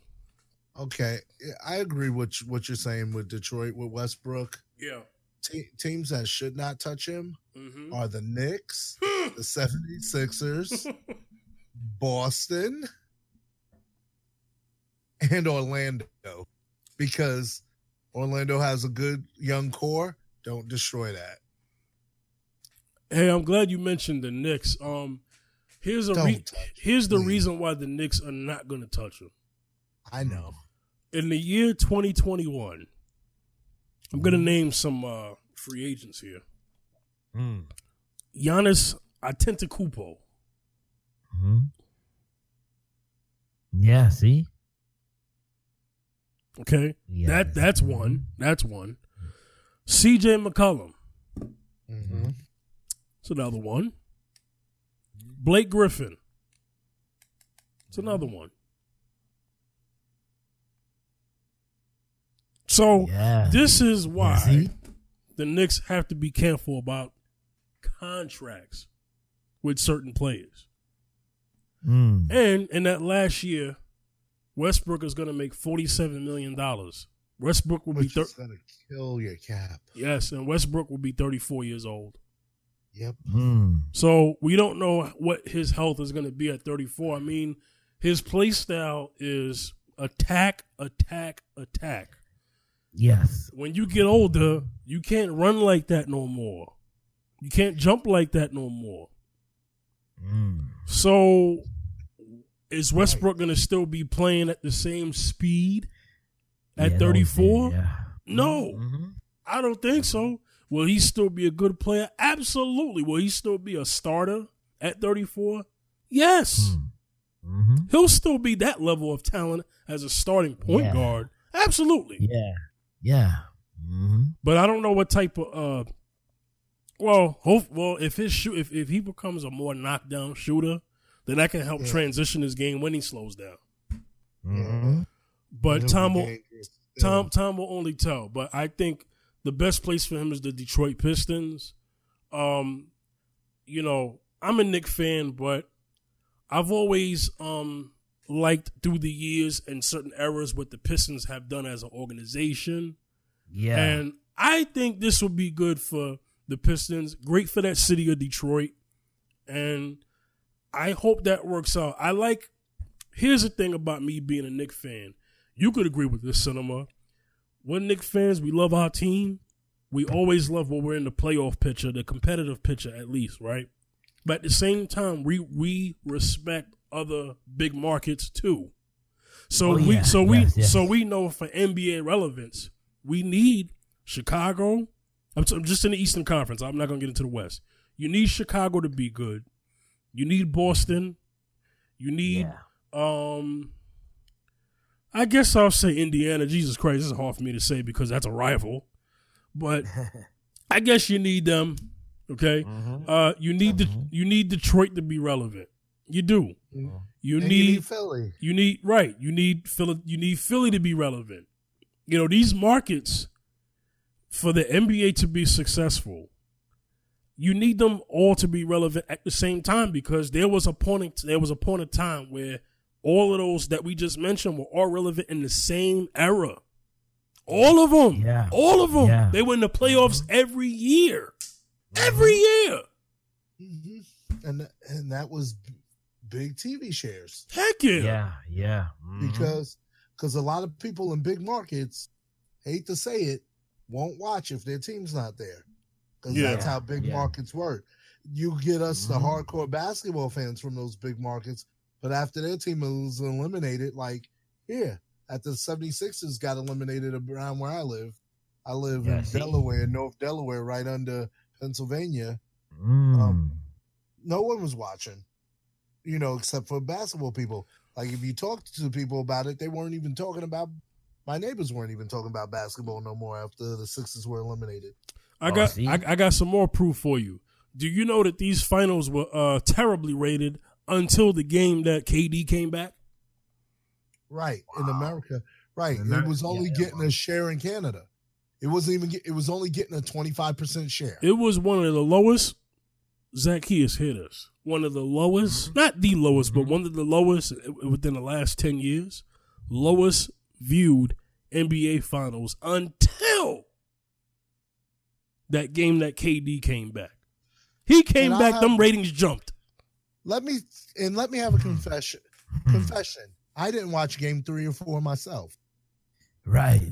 Okay. I agree with what you're saying with Detroit with Westbrook. Yeah. Te- teams that should not touch him Mm-hmm. are the Knicks, (gasps) the 76ers, (laughs) Boston, and Orlando. Because Orlando has a good young core. Don't destroy that. Hey, I'm glad you mentioned the Knicks. Um, here's a re- here's the please. reason why the Knicks are not going to touch them. I know. in the year 2021, I'm going to name some uh, free agents here. Mm. Giannis Antetokounmpo. hmm Yeah. See. Okay, Yeah. that that's one. That's one. C.J. McCollum. Mm-hmm. It's another one. Blake Griffin. It's another one. So Yeah. this is why see? the Knicks have to be careful about contracts with certain players. Mm. And in that last year, Westbrook is going to make forty-seven million dollars. Westbrook will be Which thir- is gonna kill your cap. yes, and Westbrook will be thirty-four years old. Yep. Mm. So we don't know what his health is going to be at thirty-four. I mean, his play style is attack, attack, attack. Yes. When you get older, you can't run like that no more. You can't jump like that no more. Mm. So is Westbrook going to still be playing at the same speed at Yeah, 34? Yeah. No, Mhm. I don't think so. Will he still be a good player? Absolutely. Will he still be a starter at 34? Yes. Mm-hmm. He'll still be that level of talent as a starting point Yeah. guard. Absolutely. Yeah. Yeah. Mm-hmm. But I don't know what type of uh well, hope well if his shoot if, if he becomes a more knockdown shooter, then that can help Yeah. transition his game when he slows down. Mm-hmm. But Tom will. Tom Tom will only tell. But I think the best place for him is the Detroit Pistons. Um, you know, I'm a Knick fan, but I've always um liked through the years and certain eras what the Pistons have done as an organization. Yeah. And I think this will be good for the Pistons, great for that city of Detroit. And I hope that works out. I like here's the thing about me being a Knick fan. You could agree with this cinema. We're Knick fans, we love our team. We always love when we're in the playoff picture, the competitive picture at least, right? But at the same time, we we respect other big markets too. So Oh, we yeah. so we Yes, yes. so we know for NBA relevance, We need Chicago. I'm, t- I'm just in the Eastern Conference. I'm not going to get into the West. You need Chicago to be good. You need Boston. You need Yeah. um I guess I'll say Indiana. Jesus Christ, this is hard for me to say because that's a rival. But (laughs) I guess you need them. Okay. Mhm. Uh you need the Mhm. you need Detroit to be relevant. You do. Mhm. You And need Philly. you need right. You need Philly. You need Philly to be relevant. You know these markets for the NBA to be successful. You need them all to be relevant at the same time because there was a point. There was a point of time where all of those that we just mentioned were all relevant in the same era. All of them. Yeah. All of them. Yeah. They were in the playoffs every year. Every year. hmm And and that was big TV shares Heck yeah. Yeah, yeah. Mhm. because because a lot of people in big markets hate to say it won't watch if their team's not there because Yeah. that's how big Yeah. markets work. You get us the Mhm. hardcore basketball fans from those big markets, but after their team was eliminated, like here at the 76ers got eliminated around where I live. I live Yeah, in see? Delaware, North Delaware, right under Pennsylvania. Mm. um, no one was watching, you know, except for basketball people. Like if you talked to people about it, they weren't even talking about. My neighbors weren't even talking about basketball no more after the Sixers were eliminated. I Oh, got see? I, I got some more proof for you. Do you know that these finals were uh, terribly rated until the game that KD came back? Right in America, right? In it was only yeah, yeah, getting wow. a share in Canada. It wasn't even. Get, it was only getting a twenty five percent share. It was one of the lowest. Zacchaeus hit us. One of the lowest, Mm-hmm. not the lowest, but one of the lowest within the last ten years. Lowest viewed NBA finals until that game that KD came back. He came And I back. them ratings jumped. Let me and let me have a Hmm. confession. Confession. I didn't watch Game Three or Four myself. Right.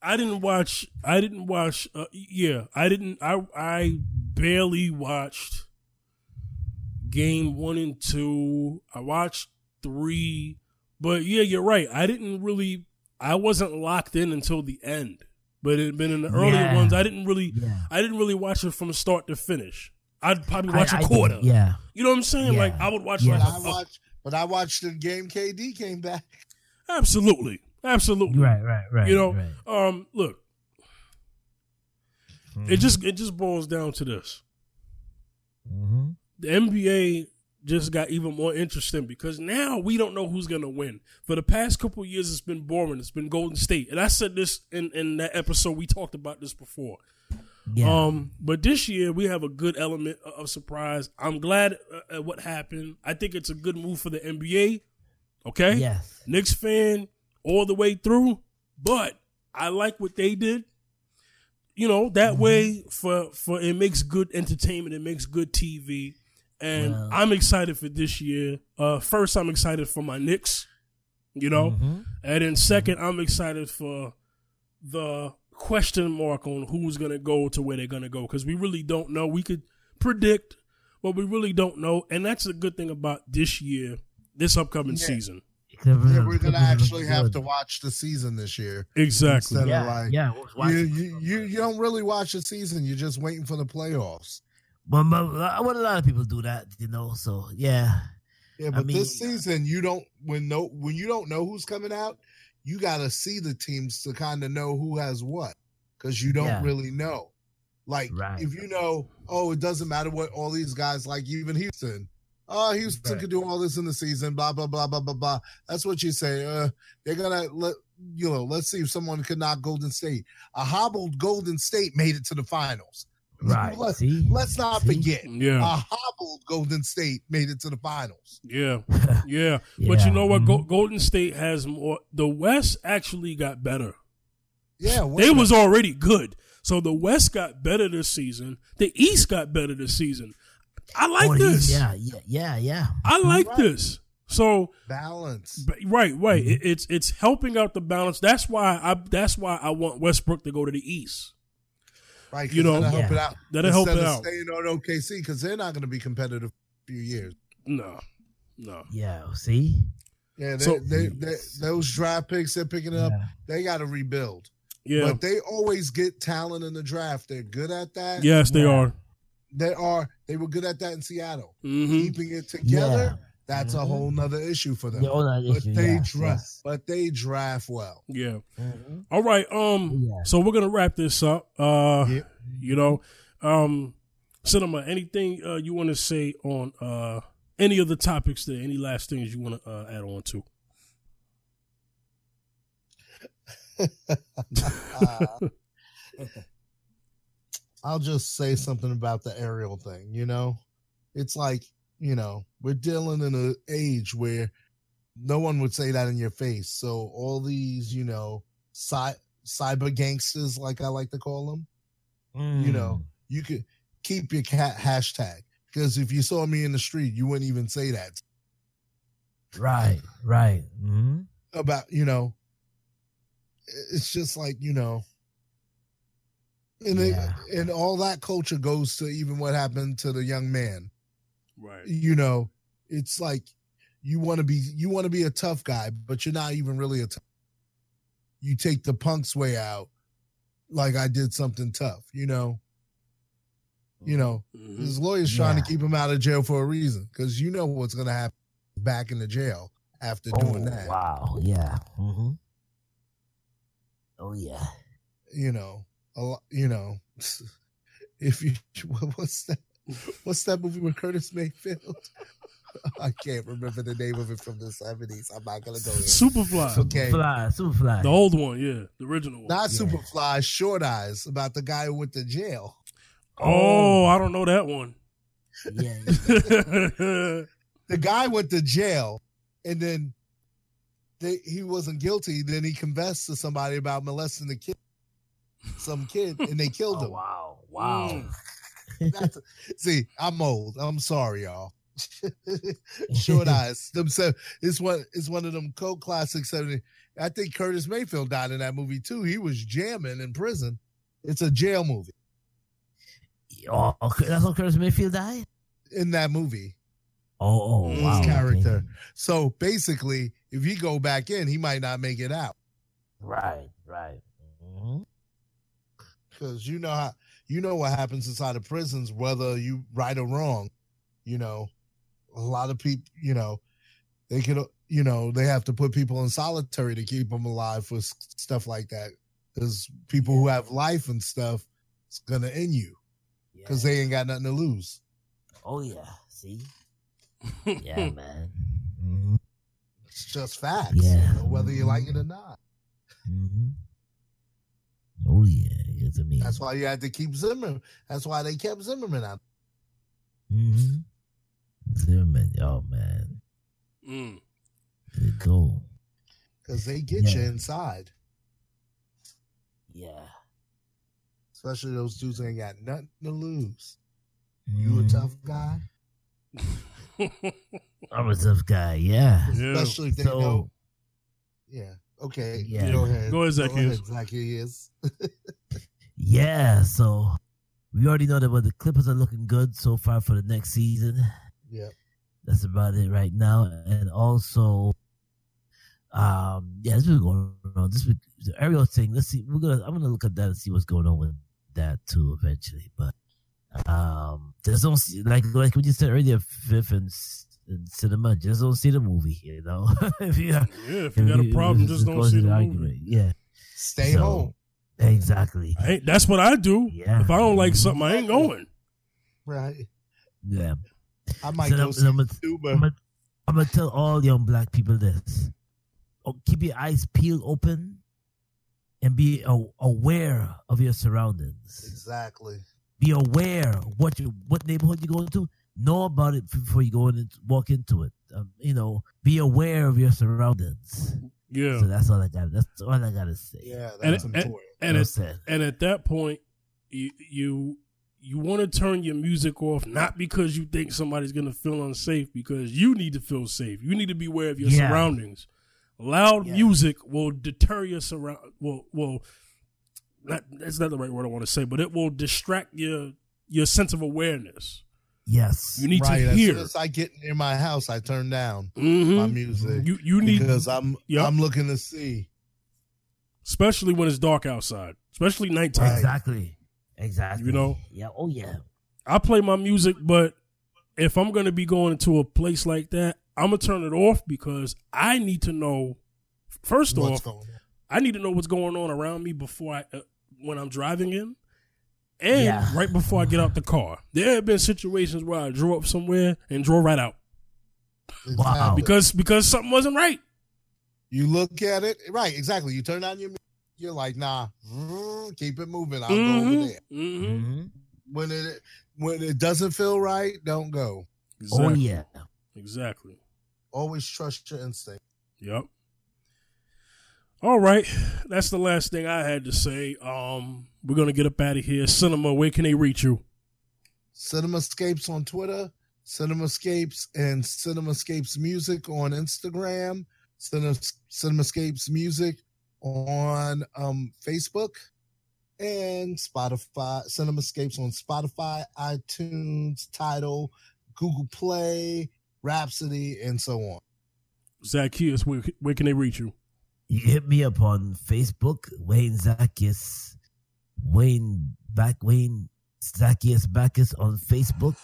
I didn't watch. I didn't watch. Uh, yeah, I didn't. I I barely watched game one and two. I watched three, but yeah, you're right. I didn't really. I wasn't locked in until the end. But it had been in the earlier Yeah. ones. I didn't really. Yeah. I didn't really watch it from start to finish. I'd probably watch a I did, quarter. Yeah. You know what I'm saying? Yeah. Like I would watch Yeah. But like I a- watched. But I watched the game. KD came back. absolutely, absolutely. Right, right, right. you know, right. um, look, it just it just boils down to this. Mhm. the NBA just got even more interesting because now we don't know who's gonna win. For the past couple of years, it's been boring. It's been Golden State, and I said this in in that episode. We talked about this before. Yeah. Um, but this year we have a good element of- of surprise. I'm glad uh, at what happened. I think it's a good move for the NBA. Okay, yes. Knicks fan all the way through, but I like what they did. You know that Mm-hmm. way for for it makes good entertainment. It makes good TV, and Well- I'm excited for this year. Uh, first, I'm excited for my Knicks. You know, Mhm. and then second, I'm excited for the question mark on who's gonna go to where they're gonna go because we really don't know. We could predict, but we really don't know, and that's a good thing about this year, this upcoming Yeah. season. Yeah, we're gonna actually have to watch the season this year. Exactly. Instead of Yeah, like, yeah. we'll watch you, it. you, you, you don't really watch the season. You're just waiting for the playoffs. But, but what a lot of people do that, you know. So yeah, Yeah, I but mean- this season you don't when no when you don't know who's coming out, you got to see the teams to kind of know who has what because you don't Yeah. really know. Like Right. if you know, oh, it doesn't matter what all these guys like, even Houston. Oh, Houston Right. could do all this in the season. Blah blah blah blah blah blah. That's what you say. Uh, they're gonna let you know. Let's see if someone could knock Golden State. A hobbled Golden State made it to the finals. Right. Let, See, let's not See? forget. Yeah, A hobbled Golden State made it to the finals. yeah, yeah. (laughs) But you know what? Go- mhm. Golden State has more. The West actually got better. Yeah, They was already good, so the West got better this season. The East got better this season. I like Oh, this. Yeah, yeah, yeah, yeah. I like Right. this. So balance. But- Right, right. Mm-hmm. It, it's it's helping out the balance. That's why I that's why I want Westbrook to go to the East. Right, 'cause You know- that'll help Yeah. it out. That'll help Instead it of out. Staying on OKC because they're not going to be competitive for a few years. No, no. Yeah, see? Yeah, they, So- they, they, those draft picks they're picking up, Yeah. they got to rebuild. Yeah. But they always get talent in the draft. They're good at that. yes, they Yeah. are. They are. They were good at that in Seattle. hmm Keeping it together, Yeah. That's a Mhm. whole nother issue for them. Yeah, all but issue, they yes, draft. yes. But they draft well. Yeah. Mhm. All right. Um. Yeah. So we're gonna wrap this up. Uh. Yeah. You know. Um. Cinema. Anything uh, you want to say on uh any of the topics there? Any last things you want to uh, add on to? Uh, (laughs) (laughs) I'll just say something about the Ariel thing. You know, it's like you know we're dealing in an age where no one would say that in your face. So all these, you know, cy- cyber gangsters, like I like to call them, you know, you could keep your cat hashtag because if you saw me in the street, you wouldn't even say that Mm. Right, right. hmm about you know. It's just like you know, and Yeah. it, and all that culture goes to even what happened to the young man. Right. You know, it's like you want to be you want to be a tough guy, but you're not even really a tough. You take the punk's way out, like I did something tough. You know, you know, Mhm. his lawyer's trying Yeah. to keep him out of jail for a reason because you know what's going to happen back in the jail after doing Oh, that. wow. Yeah. Mm-hmm. Oh, yeah. You know, a lot. You know, (laughs) if you what- (laughs) what's that? (laughs) What's that movie with Curtis Mayfield? (laughs) I can't remember the name of it from the seventies. I'm not gonna go there. Superfly. Okay. Fly, Superfly. The old one, yeah, the original one. Not Yeah. Superfly, Short Eyes about the guy who went to jail. oh, I don't know that one. Yeah. (laughs) The guy went to jail, and then they, he wasn't guilty. Then he confessed to somebody about molesting the kid, some kid, and they killed Oh, him. wow. Wow. Mm. (laughs) That's see, I'm old. I'm sorry, y'all. (laughs) Short (laughs) eyes. Themselves. It's one. It's one of them cult classics. Seventy. I think Curtis Mayfield died in that movie too. He was jamming in prison. It's a jail movie. Oh, okay. That's how Curtis Mayfield died? In that movie, Oh, oh His wow. his okay. character. So basically, if he go back in, he might not make it out Right, right. hmm because you know how you know what happens inside of prisons, whether you right or wrong. You know, a lot of people. You know, they could. You know, they have to put people in solitary to keep them alive for stuff like that. Because people who have life and stuff, it's gonna end you because they ain't got nothing to lose. Oh, yeah. See? Yeah, (laughs) man. hmm It's just facts. Yeah. you know, whether you like it or not. Mm-hmm. Oh, yeah. It's amazing. That's why you had to keep Zimmerman. That's why they kept Zimmerman out. Mm-hmm. Zimmerman. Oh, man. Mm. Good go. Because they get you inside. Yeah. Especially those dudes ain't got nothing to lose. You a Mhm. tough guy? (laughs) I'm a tough guy. Yeah. Yeah. Especially if they So- know. Yeah. Okay. Yeah. Go ahead. Go ahead, Zacchaeus. Zacchaeus. (laughs) Yeah. So we already know that well, the Clippers are looking good so far for the next season. Yeah. That's about it right now. And also, um, yeah, this is going on. This week, the Ariel thing. Let's see. We're gonna. I'm gonna look at that and see what's going on with that too eventually. But um, just don't see like like we just said earlier, Fifth and, s- and cinema. Just don't see the movie. You know, (laughs) if you yeah, if you got a (laughs) problem, just don't see the movie. argument. Yeah, Stay So, home. Exactly. I that's what I do. Yeah. If I don't like something, I ain't going. Right. Yeah. I might So go I'm- see I'm a- Uber. I'm gonna, I'm gonna tell all young black people this: oh, keep your eyes peeled open, and be a- aware of your surroundings. Exactly. Be aware what you what neighborhood you go into. Know about it before you go in and walk into it. Um, you know, be aware of your surroundings. Yeah. So that's all I got. That's all I gotta say. Yeah, that's and- important. And Well it, said. and at that point, you you you want to turn your music off not because you think somebody's gonna feel unsafe, because you need to feel safe. You need to be aware of your Yeah. surroundings. Loud Yeah. music will deter your surround. Will will not, that's not the right word I want to say, but it will distract your your sense of awareness. yes. You need right. to As hear. soon as I get near my house, I turn down Mhm. my music You you need because I'm Yep. I'm looking to see. Especially when it's dark outside, especially nighttime. Exactly. Exactly. You know? Yeah. Oh yeah. I play my music, but if I'm going to be going into a place like that, I'm going to turn it off because I need to know, first What's off. I need to know what's going on around me before I, uh, when I'm driving in. And Yeah. right before I get out the car, there have been situations where I drove up somewhere and drove right out Wow. Because because something wasn't right. You look at it, right? Exactly. You turn on your, you're like, nah, mm, keep it moving. I'll go Mhm. over there. hmm Mhm. When it when it doesn't feel right, don't go. Exactly. Oh yeah. Exactly. Always trust your instinct. Yep. All right, that's the last thing I had to say. Um, we're gonna get up out of here. Cinema, where can they reach you? Cinemascapes on Twitter, Cinemascapes and Cinemascapes Music on Instagram, Cine, Cinemascapes Music on um, Facebook, and Spotify. Cinemascapes on Spotify, iTunes, Tidal, Google Play, Rhapsody, and so on. Zacchaeus, where, where can they reach you? You hit me up on Facebook, Wayne Zacchaeus, Wayne back Wayne Zacchaeus Backus on Facebook,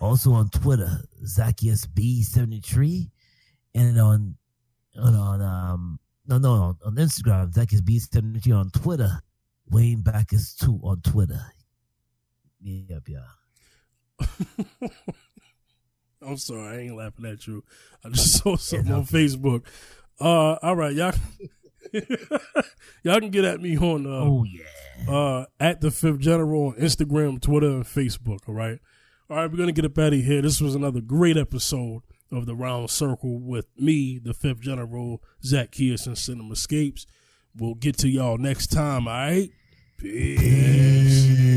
also on Twitter, Zacchaeus B seventy three, and on on, on um no no on, on Instagram, Zacchaeus B seventy three on Twitter, Wayne Back is two on Twitter. Yep, yeah. (laughs) I'm sorry, I ain't laughing at you. I just (laughs) saw something no. on Facebook. Uh, all right, y'all. (laughs) y'all can get at me on uh, Oh yeah. uh, at the Fifth General on Instagram, Twitter, and Facebook. All right. All right, we're gonna get up out of here. This was another great episode of the Round Circle with me, the Fifth General, Zacchaeus, and Cinemascapes. We'll get to y'all next time. All right. Peace.